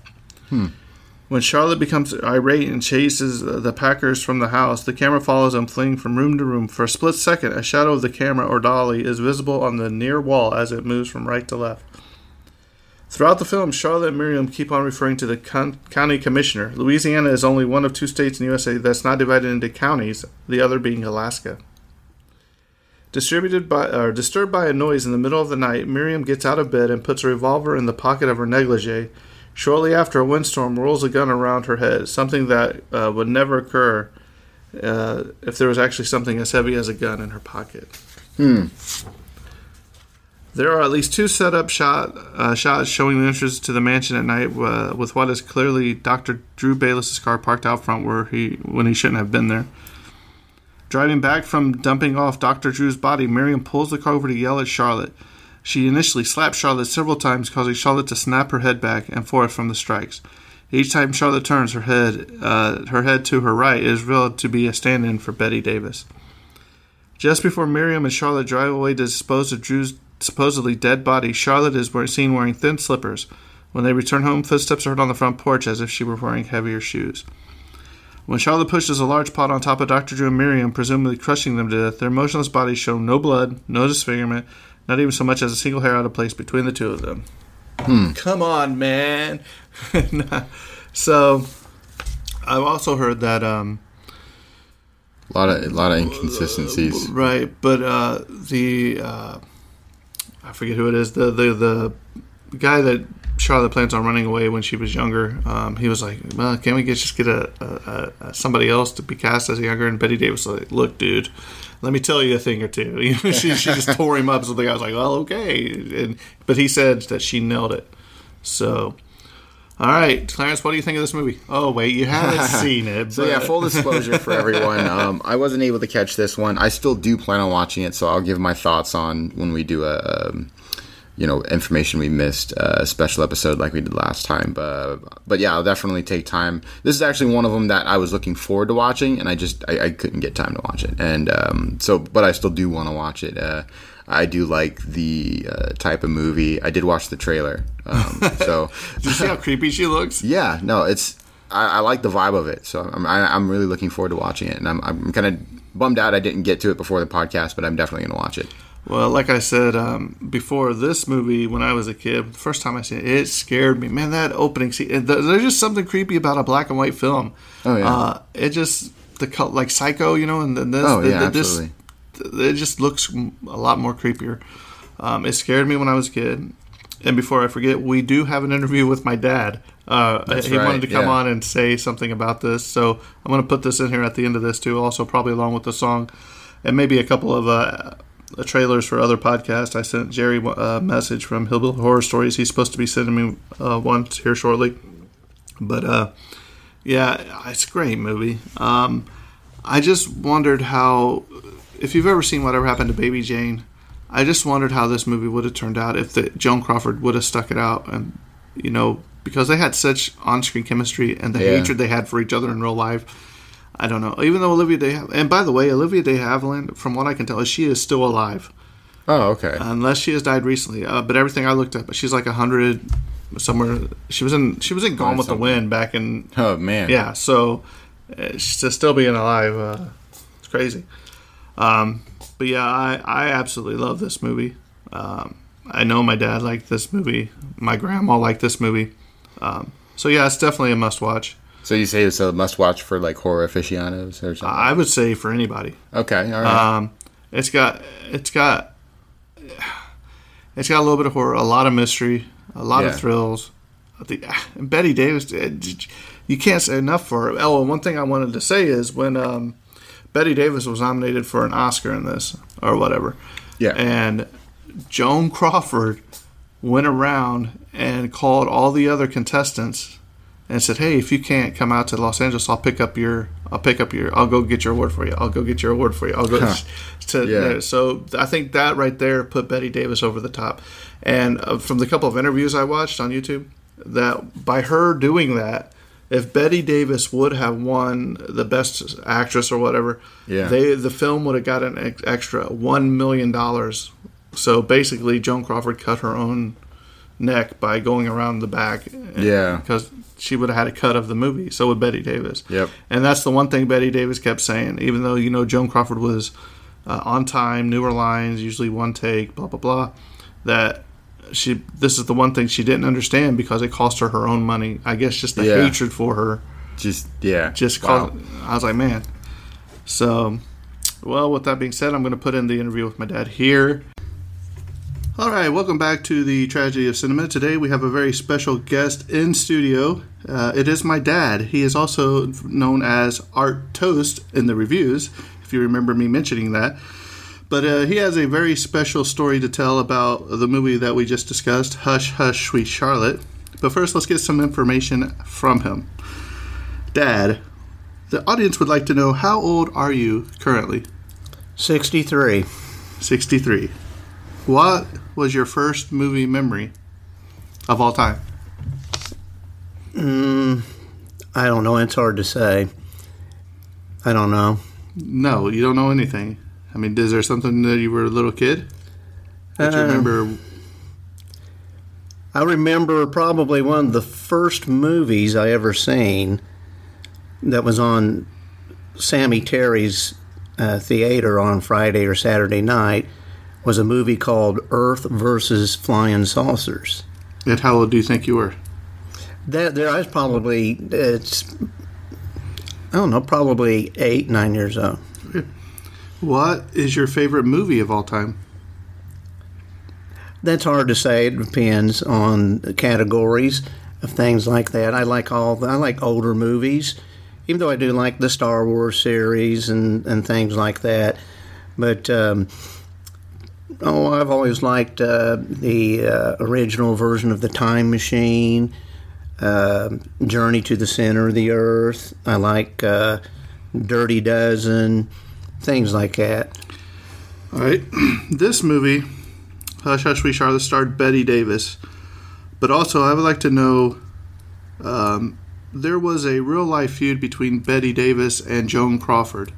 When When Charlotte becomes irate and chases the Packers from the house, the camera follows them fleeing from room to room. For a split second, a shadow of the camera or dolly is visible on the near wall as it moves from right to left. Throughout the film, Charlotte and Miriam keep on referring to the con- county commissioner. Louisiana is only one of two states in the USA that's not divided into counties, the other being Alaska. Distributed by, or disturbed by a noise in the middle of the night, Miriam gets out of bed and puts a revolver in the pocket of her negligee. Shortly after, a windstorm rolls a gun around her head, something that uh, would never occur uh, if there was actually something as heavy as a gun in her pocket. Hmm. There are at least two setup shot uh, shots showing the entrance to the mansion at night, uh, with what is clearly Dr. Drew Bayliss's car parked out front, where he when he shouldn't have been there. Driving back from dumping off Dr. Drew's body, Miriam pulls the car over to yell at Charlotte. She initially slapped Charlotte several times, causing Charlotte to snap her head back and forth from the strikes. Each time Charlotte turns her head, uh, her head to her right is revealed to be a stand-in for Bette Davis. Just before Miriam and Charlotte drive away to dispose of Drew's supposedly dead body, Charlotte is seen wearing thin slippers. When they return home, footsteps are heard on the front porch as if she were wearing heavier shoes. When Charlotte pushes a large pot on top of Dr. Drew and Miriam, presumably crushing them to death, their motionless bodies show no blood, no disfigurement, not even so much as a single hair out of place between the two of them. Come on, man. *laughs* so, I've also heard that, um, A lot of a lot of inconsistencies. right, but uh, the uh, I forget who it is. The the the guy that Charlotte plans on running away when she was younger. Um, he was like, "Well, can we get, just get a, a, a somebody else to be cast as younger?" And Bette Davis was like, "Look, dude." Let me tell you a thing or two. You *laughs* know, she, she just *laughs* tore him up. So the guy was like, "Well, okay," and but he said that she nailed it. So, all right, Clarence, what do you think of this movie? Oh, wait, you haven't *laughs* seen it. So yeah, full disclosure for everyone. Um, I wasn't able to catch this one. I still do plan on watching it, so I'll give my thoughts on when we do a, um, you know, information we missed, uh, a special episode like we did last time. But but yeah, I'll definitely take time. This is actually one of them that I was looking forward to watching, and I just I, I couldn't get time to watch it. And um, so, but I still do want to watch it. Uh, I do like the uh, type of movie. I did watch the trailer, um, *laughs* so. Did you see how creepy she looks? Yeah, no, it's I, I like the vibe of it, so I'm I, I'm really looking forward to watching it, and I'm I'm kind of bummed out I didn't get to it before the podcast, but I'm definitely gonna watch it. Well, like I said um, before, this movie when I was a kid, the first time I seen it, it scared me. Man, that opening scene. There's just something creepy about a black and white film. Oh, yeah. uh, it just the like Psycho, you know, and then this, Oh, the- yeah, the- this- absolutely. it just looks a lot more creepier. Um, it scared me when I was a kid. And before I forget, we do have an interview with my dad. Uh, he right, wanted to come yeah. on and say something about this, so I'm going to put this in here at the end of this too. Also, probably along with the song, and maybe a couple of uh, trailers for other podcasts. I sent Jerry a message from Hillbilly Horror Stories. He's supposed to be sending me uh, one here shortly. But uh, yeah, it's a great movie. Um, I just wondered how, if you've ever seen Whatever Happened to Baby Jane, I just wondered how this movie would have turned out if the, Joan Crawford would have stuck it out, and you know, because they had such on-screen chemistry and the Yeah. hatred they had for each other in real life. I don't know. Even though Olivia De and by the way, Olivia De Havilland, from what I can tell, she is still alive Oh, okay. unless she has died recently. Uh, but everything I looked up, she's like a hundred somewhere. She was in she was in Gone with the. Wind back in oh man. yeah. So uh, she's to still being alive, uh, it's crazy. Um, but yeah, I I absolutely love this movie. Um, I know my dad liked this movie. My grandma liked this movie. Um, so yeah, it's definitely a must watch. So you say it's a must watch for like horror aficionados or something? I would say for anybody. okay, all right. Um, it's got it's got it's got a little bit of horror, a lot of mystery, a lot Yeah. of thrills. I think and *sighs* Bette Davis, uh, you can't say enough for her. Oh, and one thing I wanted to say is when um, Bette Davis was nominated for an Oscar in this or whatever, Yeah. and Joan Crawford went around and called all the other contestants and said, "Hey, if you can't come out to Los Angeles, I'll pick up your, I'll pick up your, I'll go get your award for you. I'll go get your award for you. I'll go." *laughs* To, Yeah. So I think that right there put Bette Davis over the top. And uh, from the couple of interviews I watched on YouTube, that by her doing that, if Bette Davis would have won the best actress or whatever, Yeah. they the film would have got an ex- extra one million dollars. So basically, Joan Crawford cut her own neck by going around the back. Yeah. because she would have had a cut of the movie. So would Bette Davis. Yep. And that's the one thing Bette Davis kept saying, even though you know Joan Crawford was uh, on time, newer lines, usually one take, blah blah blah. That she this is the one thing she didn't understand because it cost her her own money. I guess just the Yeah. hatred for her Just yeah. just Wow. I was like, man. So, well, with that being said, I'm going to put in the interview with my dad here. All right, welcome back to the Tragedy of Cinema. Today we have a very special guest in studio. Uh, it is my dad. He is also known as Art Toast in the reviews, if you remember me mentioning that. But uh, he has a very special story to tell about the movie that we just discussed, Hush, Hush, Sweet Charlotte. But first, let's get some information from him. Dad, the audience would like to know how old are you currently? 63. 63. What was your first movie memory of all time? I don't know. It's hard to say. I don't know. No, you don't know anything. I mean, is there something that you were a little kid that you Um, remember? I remember probably one of the first movies I ever seen that was on Sammy Terry's uh, theater on Friday or Saturday night was a movie called Earth versus Flying Saucers. And how old do you think you were? That there I was probably it's I don't know, probably eight, nine years old. What is your favorite movie of all time? That's hard to say. It depends on the categories of things like that. I like all. I like older movies, even though I do like the Star Wars series and and things like that. But um, oh, I've always liked uh, the uh, original version of the Time Machine, uh, Journey to the Center of the Earth. I like uh, Dirty Dozen, things like that. All right. *clears throat* this movie, Hush Hush Sweet Charlotte, starred Bette Davis. But also, I would like to know um, there was a real life feud between Bette Davis and Joan Crawford.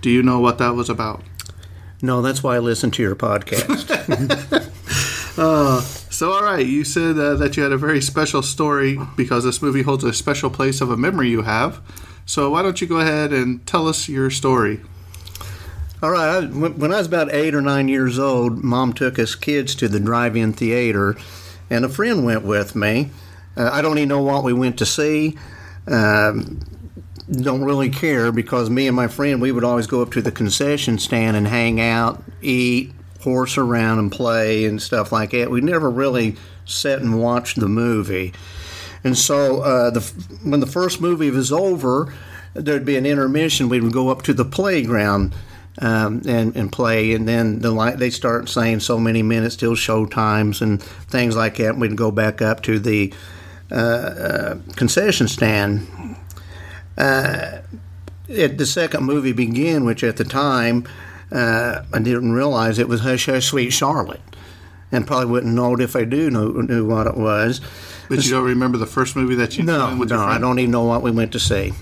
Do you know what that was about? No, that's why I listen to your podcast. *laughs* So, all right, you said uh, that you had a very special story because this movie holds a special place of a memory you have. So, why don't you go ahead and tell us your story? All right. I- When I was about eight or nine years old, Mom took us kids to the drive-in theater, and a friend went with me. Uh, I don't even know what we went to see. Um, don't really care because me and my friend we would always go up to the concession stand and hang out, eat, horse around, and play and stuff like that. We never really sat and watched the movie. And so uh, the, when the first movie was over, there'd be an intermission. We would go up to the playground um, and, and play, and then the light they start saying so many minutes till show times and things like that. We'd go back up to the uh, uh, concession stand. Uh, it, the second movie began, which at the time uh, I didn't realize it was Hush Hush Sweet Charlotte, and probably wouldn't know it if I do know knew what it was. But you don't remember the first movie that you No, no, I don't even know what we went to see.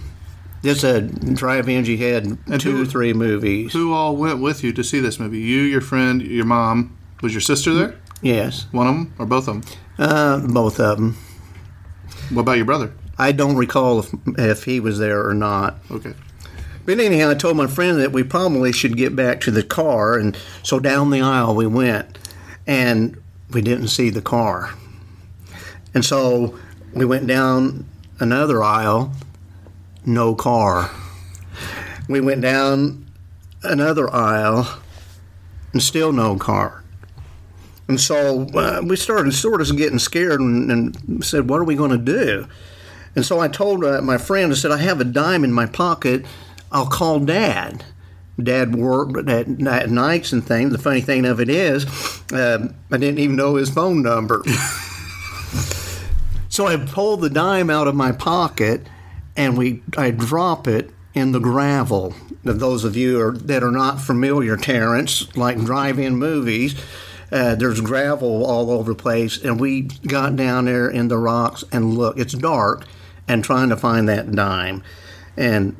Just a drive-in. You had And two who- or three movies. Who all went with you to see this movie? You, your friend, your mom. Was your sister there? Yes, One of them or both of them? uh, both of them. What about your brother? I don't recall if if he was there or not. Okay. But anyhow, I told my friend that we probably should get back to the car, and so down the aisle we went, and we didn't see the car. And so we went down another aisle, no car. We went down another aisle, and still no car. And so uh, we started sort of getting scared and, and said, What are we going to do? And so I told uh, my friend, I said, I have a dime in my pocket. I'll call Dad. Dad worked at, at nights and things. The funny thing of it is, uh, I didn't even know his phone number. *laughs* so I pulled the dime out of my pocket, and we I drop it in the gravel. Now, Those of you are, that are not familiar, Terrence, like drive-in movies, uh, there's gravel all over the place, and we got down there in the rocks and look. It's dark, and trying to find that dime, and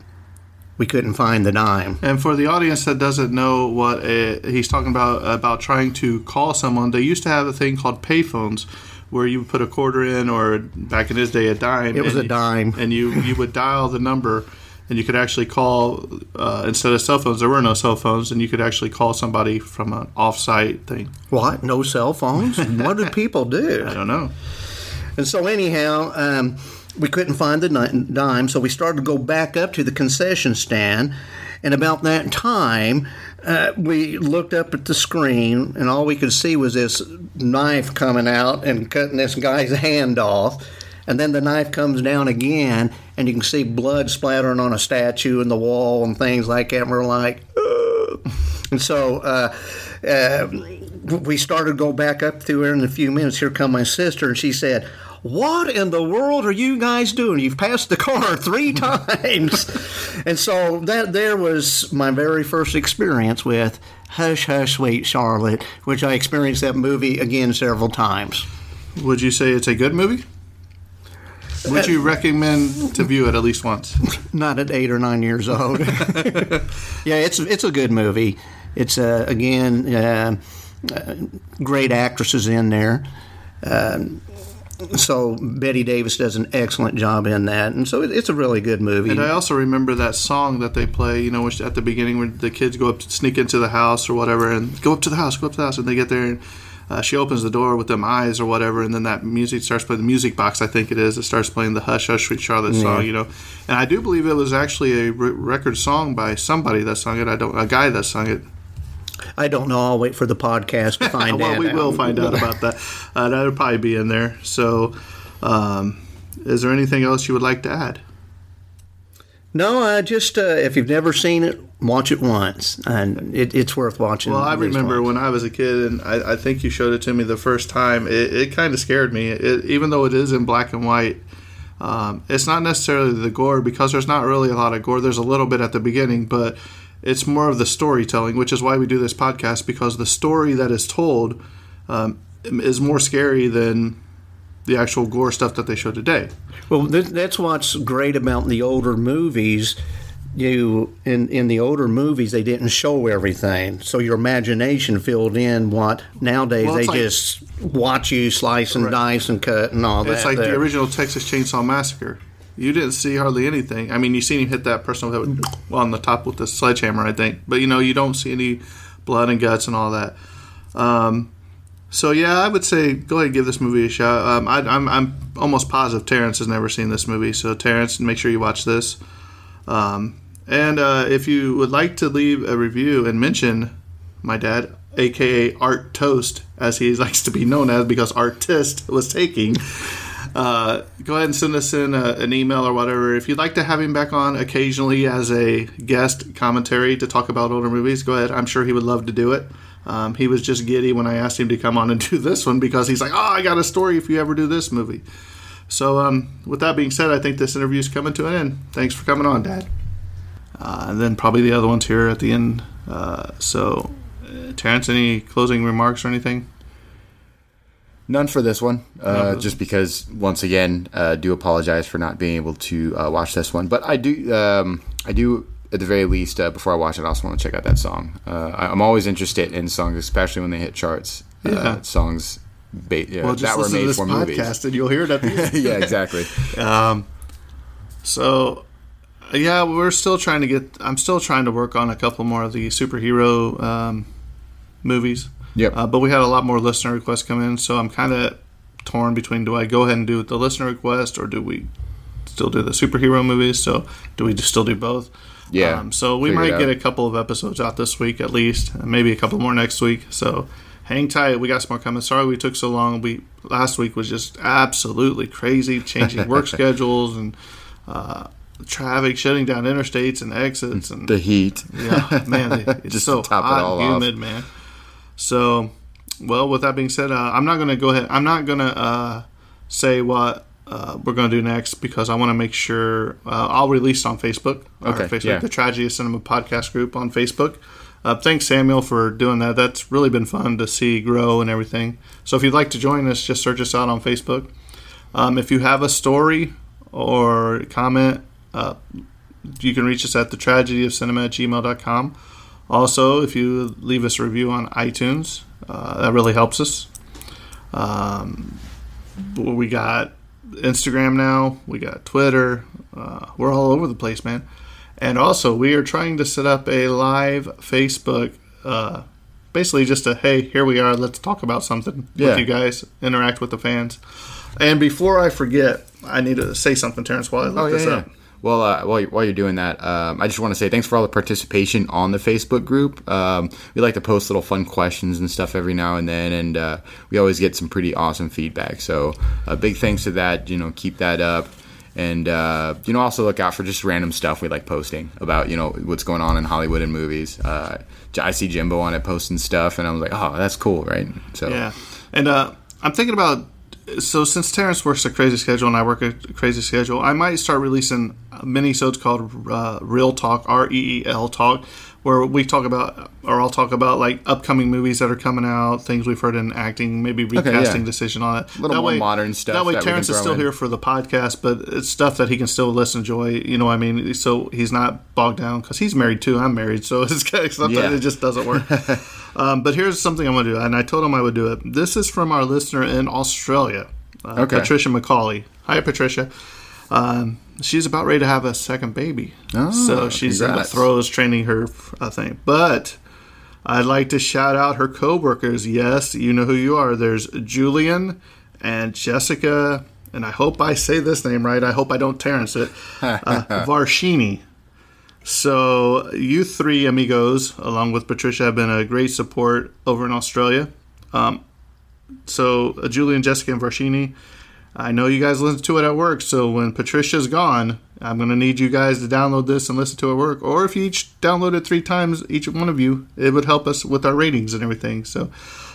we couldn't find the dime. And for the audience that doesn't know what uh he's talking about, about trying to call someone, they used to have a thing called payphones where you would put a quarter in, or back in his day, a dime. It was a dime. and you you would dial the number, and you could actually call uh, instead of cell phones. There were no cell phones, and you could actually call somebody from an off-site thing. What? No cell phones? *laughs* what did people do? I don't know. And so, anyhow, um, we couldn't find the dime, so we started to go back up to the concession stand. And about that time, uh, we looked up at the screen, and all we could see was this knife coming out and cutting this guy's hand off. And then the knife comes down again, and you can see blood splattering on a statue in the wall and things like that. And we're like, "Ugh." and so uh, uh, we started to go back up through there in a few minutes. Here come my sister, and she said, "What in the world are you guys doing? You've passed the car three *laughs* times." and so that there was my very first experience with Hush Hush Sweet Charlotte, which I experienced that movie again several times. Would you say it's a good movie? Would you recommend to view it at least once? *laughs* Not at eight or nine years old. *laughs* yeah, it's it's a good movie. It's uh, again uh, uh, great actresses in there. Um so Bette Davis does an excellent job in that, and so it, it's a really good movie. And I also remember that song that they play, you know, which at the beginning when the kids go up to sneak into the house or whatever, and go up to the house, go up to the house, and they get there, and uh, she opens the door with them eyes or whatever, and then that music starts playing. The music box, I think it is, it starts playing the Hush Hush Sweet Charlotte song, you know. And I do believe it was actually a re- record song by somebody that sung it. I don't, a guy that sung it. I don't know. I'll wait for the podcast to *laughs* find well, out. we will find out about that. *laughs* Uh, that'll probably be in there. So, um, is there anything else you would like to add? No, I just uh, if you've never seen it, watch it once, and it, it's worth watching. Well, I remember when I was a kid, and I, I think you showed it to me the first time. It, it kind of scared me, it, even though it is in black and white. Um, it's not necessarily the gore because there's not really a lot of gore. There's a little bit at the beginning, but it's more of the storytelling, which is why we do this podcast because the story that is told um, is more scary than the actual gore stuff that they show today. Well, th- that's what's great about the older movies. You in in the older movies, they didn't show everything, so your imagination filled in what nowadays Well, they like- just watch you slice and Right. dice and cut and all that. It's like the original Texas Chainsaw Massacre. You didn't see hardly anything. I mean, you seen him hit that person with on the top with the sledgehammer, I think. But you know, you don't see any blood and guts and all that. Um, so yeah, I would say go ahead and give this movie a shot. Um, I, I'm I'm almost positive Terrence has never seen this movie. So Terrence, make sure you watch this. Um, and uh, if you would like to leave a review and mention my dad, aka Art Toast, as he likes to be known as, because Artist was taking. Uh, go ahead and send us in a, an email or whatever. If you'd like to have him back on occasionally as a guest commentary to talk about older movies, go ahead. I'm sure he would love to do it. Um, he was just giddy when I asked him to come on and *laughs* do this one because he's like, "Oh, I got a story if you ever do this movie." So, um, with that being said, I think this interview is coming to an end. Thanks for coming on, Dad. Uh, and then probably the other ones here at the end. Uh, so, uh, Terrence, any closing remarks or anything? None for this one, uh, just because once again, uh, do apologize for not being able to uh, watch this one. But I do, um, I do at the very least, uh, before I watch it, I also want to check out that song. Uh, I- I'm always interested in songs, especially when they hit charts. Yeah. Uh, songs ba- yeah, Well, that were made this for podcast movies. and you'll hear it at the end. *laughs* yeah, exactly. Um, so, yeah, we're still trying to get. I'm still trying to work on a couple more of the superhero um, movies. Yep. Uh, but we had a lot more listener requests come in, so I'm kind of torn between do I go ahead and do the listener request or do we still do the superhero movies? So, do we just still do both? Yeah, Um, so we might get a couple of episodes out this week at least, and maybe a couple more next week. So hang tight. We got some more coming. Sorry we took so long. We last week was just absolutely crazy, changing work *laughs* schedules and uh, traffic, shutting down interstates and exits, and The heat. yeah, man, *laughs* it's Just so to top it hot all and off. humid, man. So, well, with that being said, uh, I'm not going to go ahead. I'm not going to uh, say what uh, we're going to do next because I want to make sure uh, I'll release on Facebook. Okay, Facebook, yeah. the Tragedy of Cinema podcast group on Facebook. Uh, thanks, Samuel, for doing that. That's really been fun to see grow and everything. So, if you'd like to join us, just search us out on Facebook. Um, if you have a story or comment, uh, you can reach us at the tragedy of cinema at gmail.com. Also, if you leave us a review on iTunes, uh, that really helps us. Um, we got Instagram now. We got Twitter. Uh, we're all over the place, man. And also, we are trying to set up a live Facebook. Uh, basically, just a hey, here we are. Let's talk about something Yeah. with you guys. Interact with the fans. And before I forget, I need to say something, Terrence. While I look Oh yeah, this yeah. up. Well, uh, while, you're, while you're doing that, um, I just want to say thanks for all the participation on the Facebook group. Um, we like to post little fun questions and stuff every now and then, and uh, we always get some pretty awesome feedback. So, uh, big thanks to that. You know, keep that up, and uh, you know, also look out for just random stuff we like posting about you know what's going on in Hollywood and movies. Uh, I see Jimbo on it posting stuff, and I'm like, oh, that's cool, right? So, Yeah, and uh, I'm thinking about so since Terrence works a crazy schedule and I work a crazy schedule, I might start releasing mini-sodes called uh, Real Talk, R E E L Talk, where we talk about or I'll talk about like upcoming movies that are coming out, things we've heard in acting, maybe recasting yeah. decision on it. A Little more modern stuff That way, that Terrence is still in. here for the podcast, but it's stuff that he can still listen, enjoy. You know, what I mean, so he's not bogged down because he's married too. I'm married, so *laughs* it's sometimes Yeah. it just doesn't work. *laughs* Um, but here's something I'm going to do, and I told him I would do it. This is from our listener in Australia, uh, Okay. Patricia McCauley. Hi, Patricia. Um, she's about ready to have a second baby, so she's in the congrats. throes training her uh, thing. But I'd like to shout out her co-workers. Yes, you know who you are. There's Julian and Jessica, and I hope I say this name right. I hope I don't Terrence it. *laughs* Uh, Varshini. So you three amigos, along with Patricia, have been a great support over in Australia. Um, so uh, Julian, Jessica, and Varshini, I know you guys listen to it at work. So when Patricia's gone, I'm going to need you guys to download this and listen to it at work. Or if you each download it three times, each one of you, it would help us with our ratings and everything. So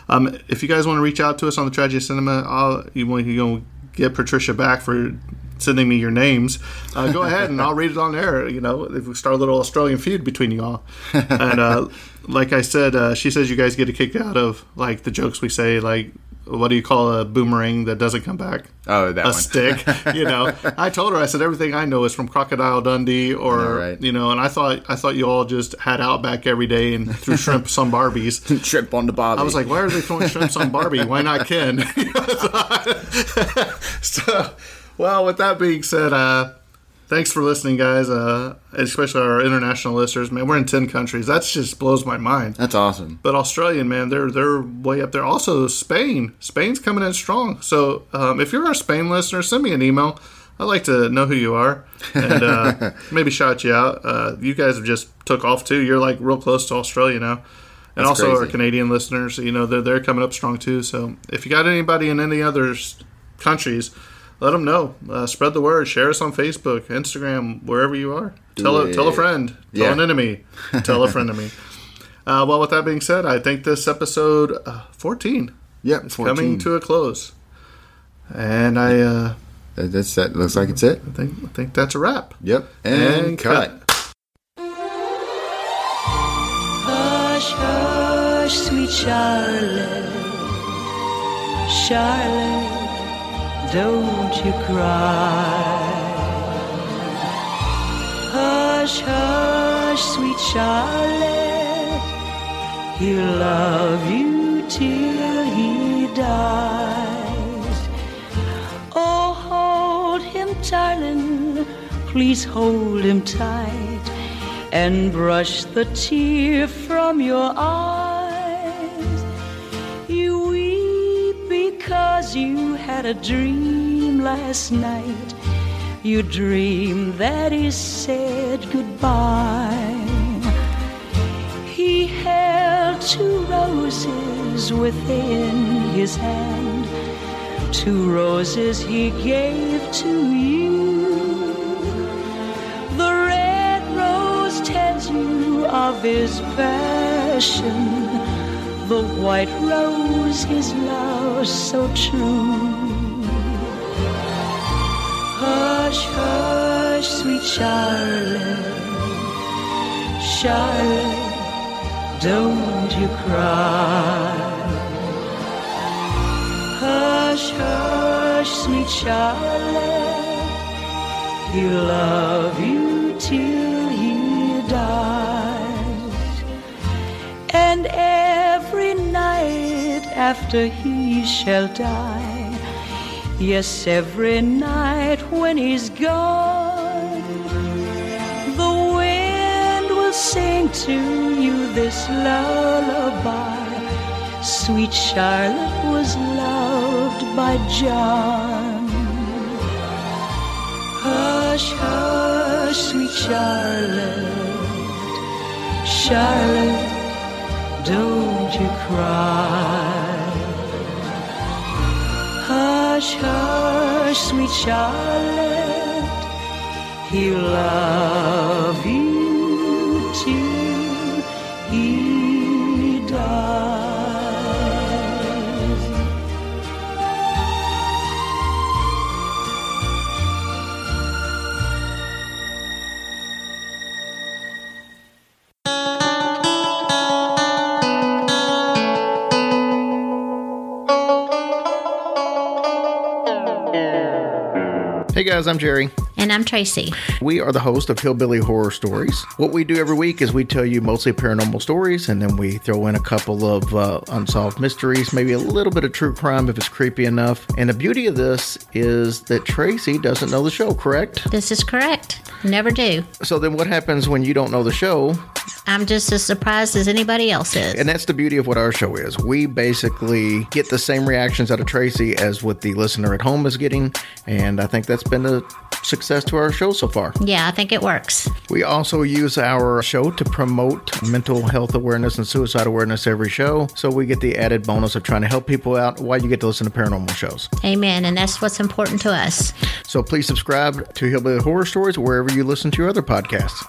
um, if you guys want to reach out to us on the Tragedy Cinema, I'll, you want you know get Patricia back for sending me your names. Uh, go ahead and I'll read it on air. You know, if we start a little Australian feud between you all. And uh, like I said, uh, she says you guys get a kick out of like the jokes we say, like what do you call a boomerang that doesn't come back? Oh, that a one. stick. You know, *laughs* I told her I said everything I know is from Crocodile Dundee, or know, right? you know, and I thought I thought you all just had Outback every day and threw *laughs* shrimp on Barbies. Trip on the Bobby. I was like, why are they throwing shrimps on Barbie? Why not Ken? *laughs* so, well, with that being said, uh, thanks for listening, guys. Uh, especially our international listeners. Man, we're in ten countries. That just blows my mind. that's awesome. But Australian, man, they're they're way up there. Also, Spain. Spain's coming in strong. So um, if you're a Spain listener, send me an email. I'd like to know who you are and uh, *laughs* maybe shout you out. Uh, you guys have just took off too. You're like real close to Australia now. And That's also our. Canadian listeners, you know, they're, they're coming up strong too. So if you got anybody in any other countries, let them know. Uh, spread the word. Share us on Facebook, Instagram, wherever you are. Tell a, it. tell a friend. Tell Yeah. an enemy. *laughs* Tell a friend of me. Uh, well, with that being said, I think this episode uh, 14 Yep, is 14. coming to a close. And I, uh, that's that. Looks like it's it. I think I think that's a wrap. Yep. And, And cut. Hush, hush, sweet Charlotte, Charlotte, don't you cry. Hush, hush, sweet Charlotte, he'll love you till he dies. Oh, hold him, darling, please hold him tight and brush the tear from your eyes. Had a dream last night. You dreamed that he said goodbye. He held two roses within his hand, two roses he gave to you. The red rose tells you of his passion, the white rose his love so true. Hush, hush, sweet Charlotte, Charlotte, don't you cry. Hush, hush, sweet Charlotte, he'll love you till he dies. And every night after he shall die, Yes, every night when he's gone, the wind will sing to you this lullaby. Sweet Charlotte was loved by John. Hush, hush, sweet Charlotte. Charlotte, don't you cry. Hush, hush, sweet Charlotte. He'll love you Guys, I'm Jerry. And I'm Tracy. We are the host of Hillbilly Horror Stories. What we do every week is we tell you mostly paranormal stories, and then we throw in a couple of uh, unsolved mysteries, maybe a little bit of true crime if it's creepy enough. And the beauty of this is that Tracy doesn't know the show, correct? This is correct. Never do. So then what happens when you don't know the show? I'm just as surprised as anybody else is. And that's the beauty of what our show is. We basically get the same reactions out of Tracy as what the listener at home is getting. And I think that's been a success to our show so far. Yeah, I think it works. We also use our show to promote mental health awareness and suicide awareness every show. So we get the added bonus of trying to help people out while you get to listen to paranormal shows. Amen. And that's what's important to us. So please subscribe to Hillbilly Horror Stories wherever you listen to your other podcasts.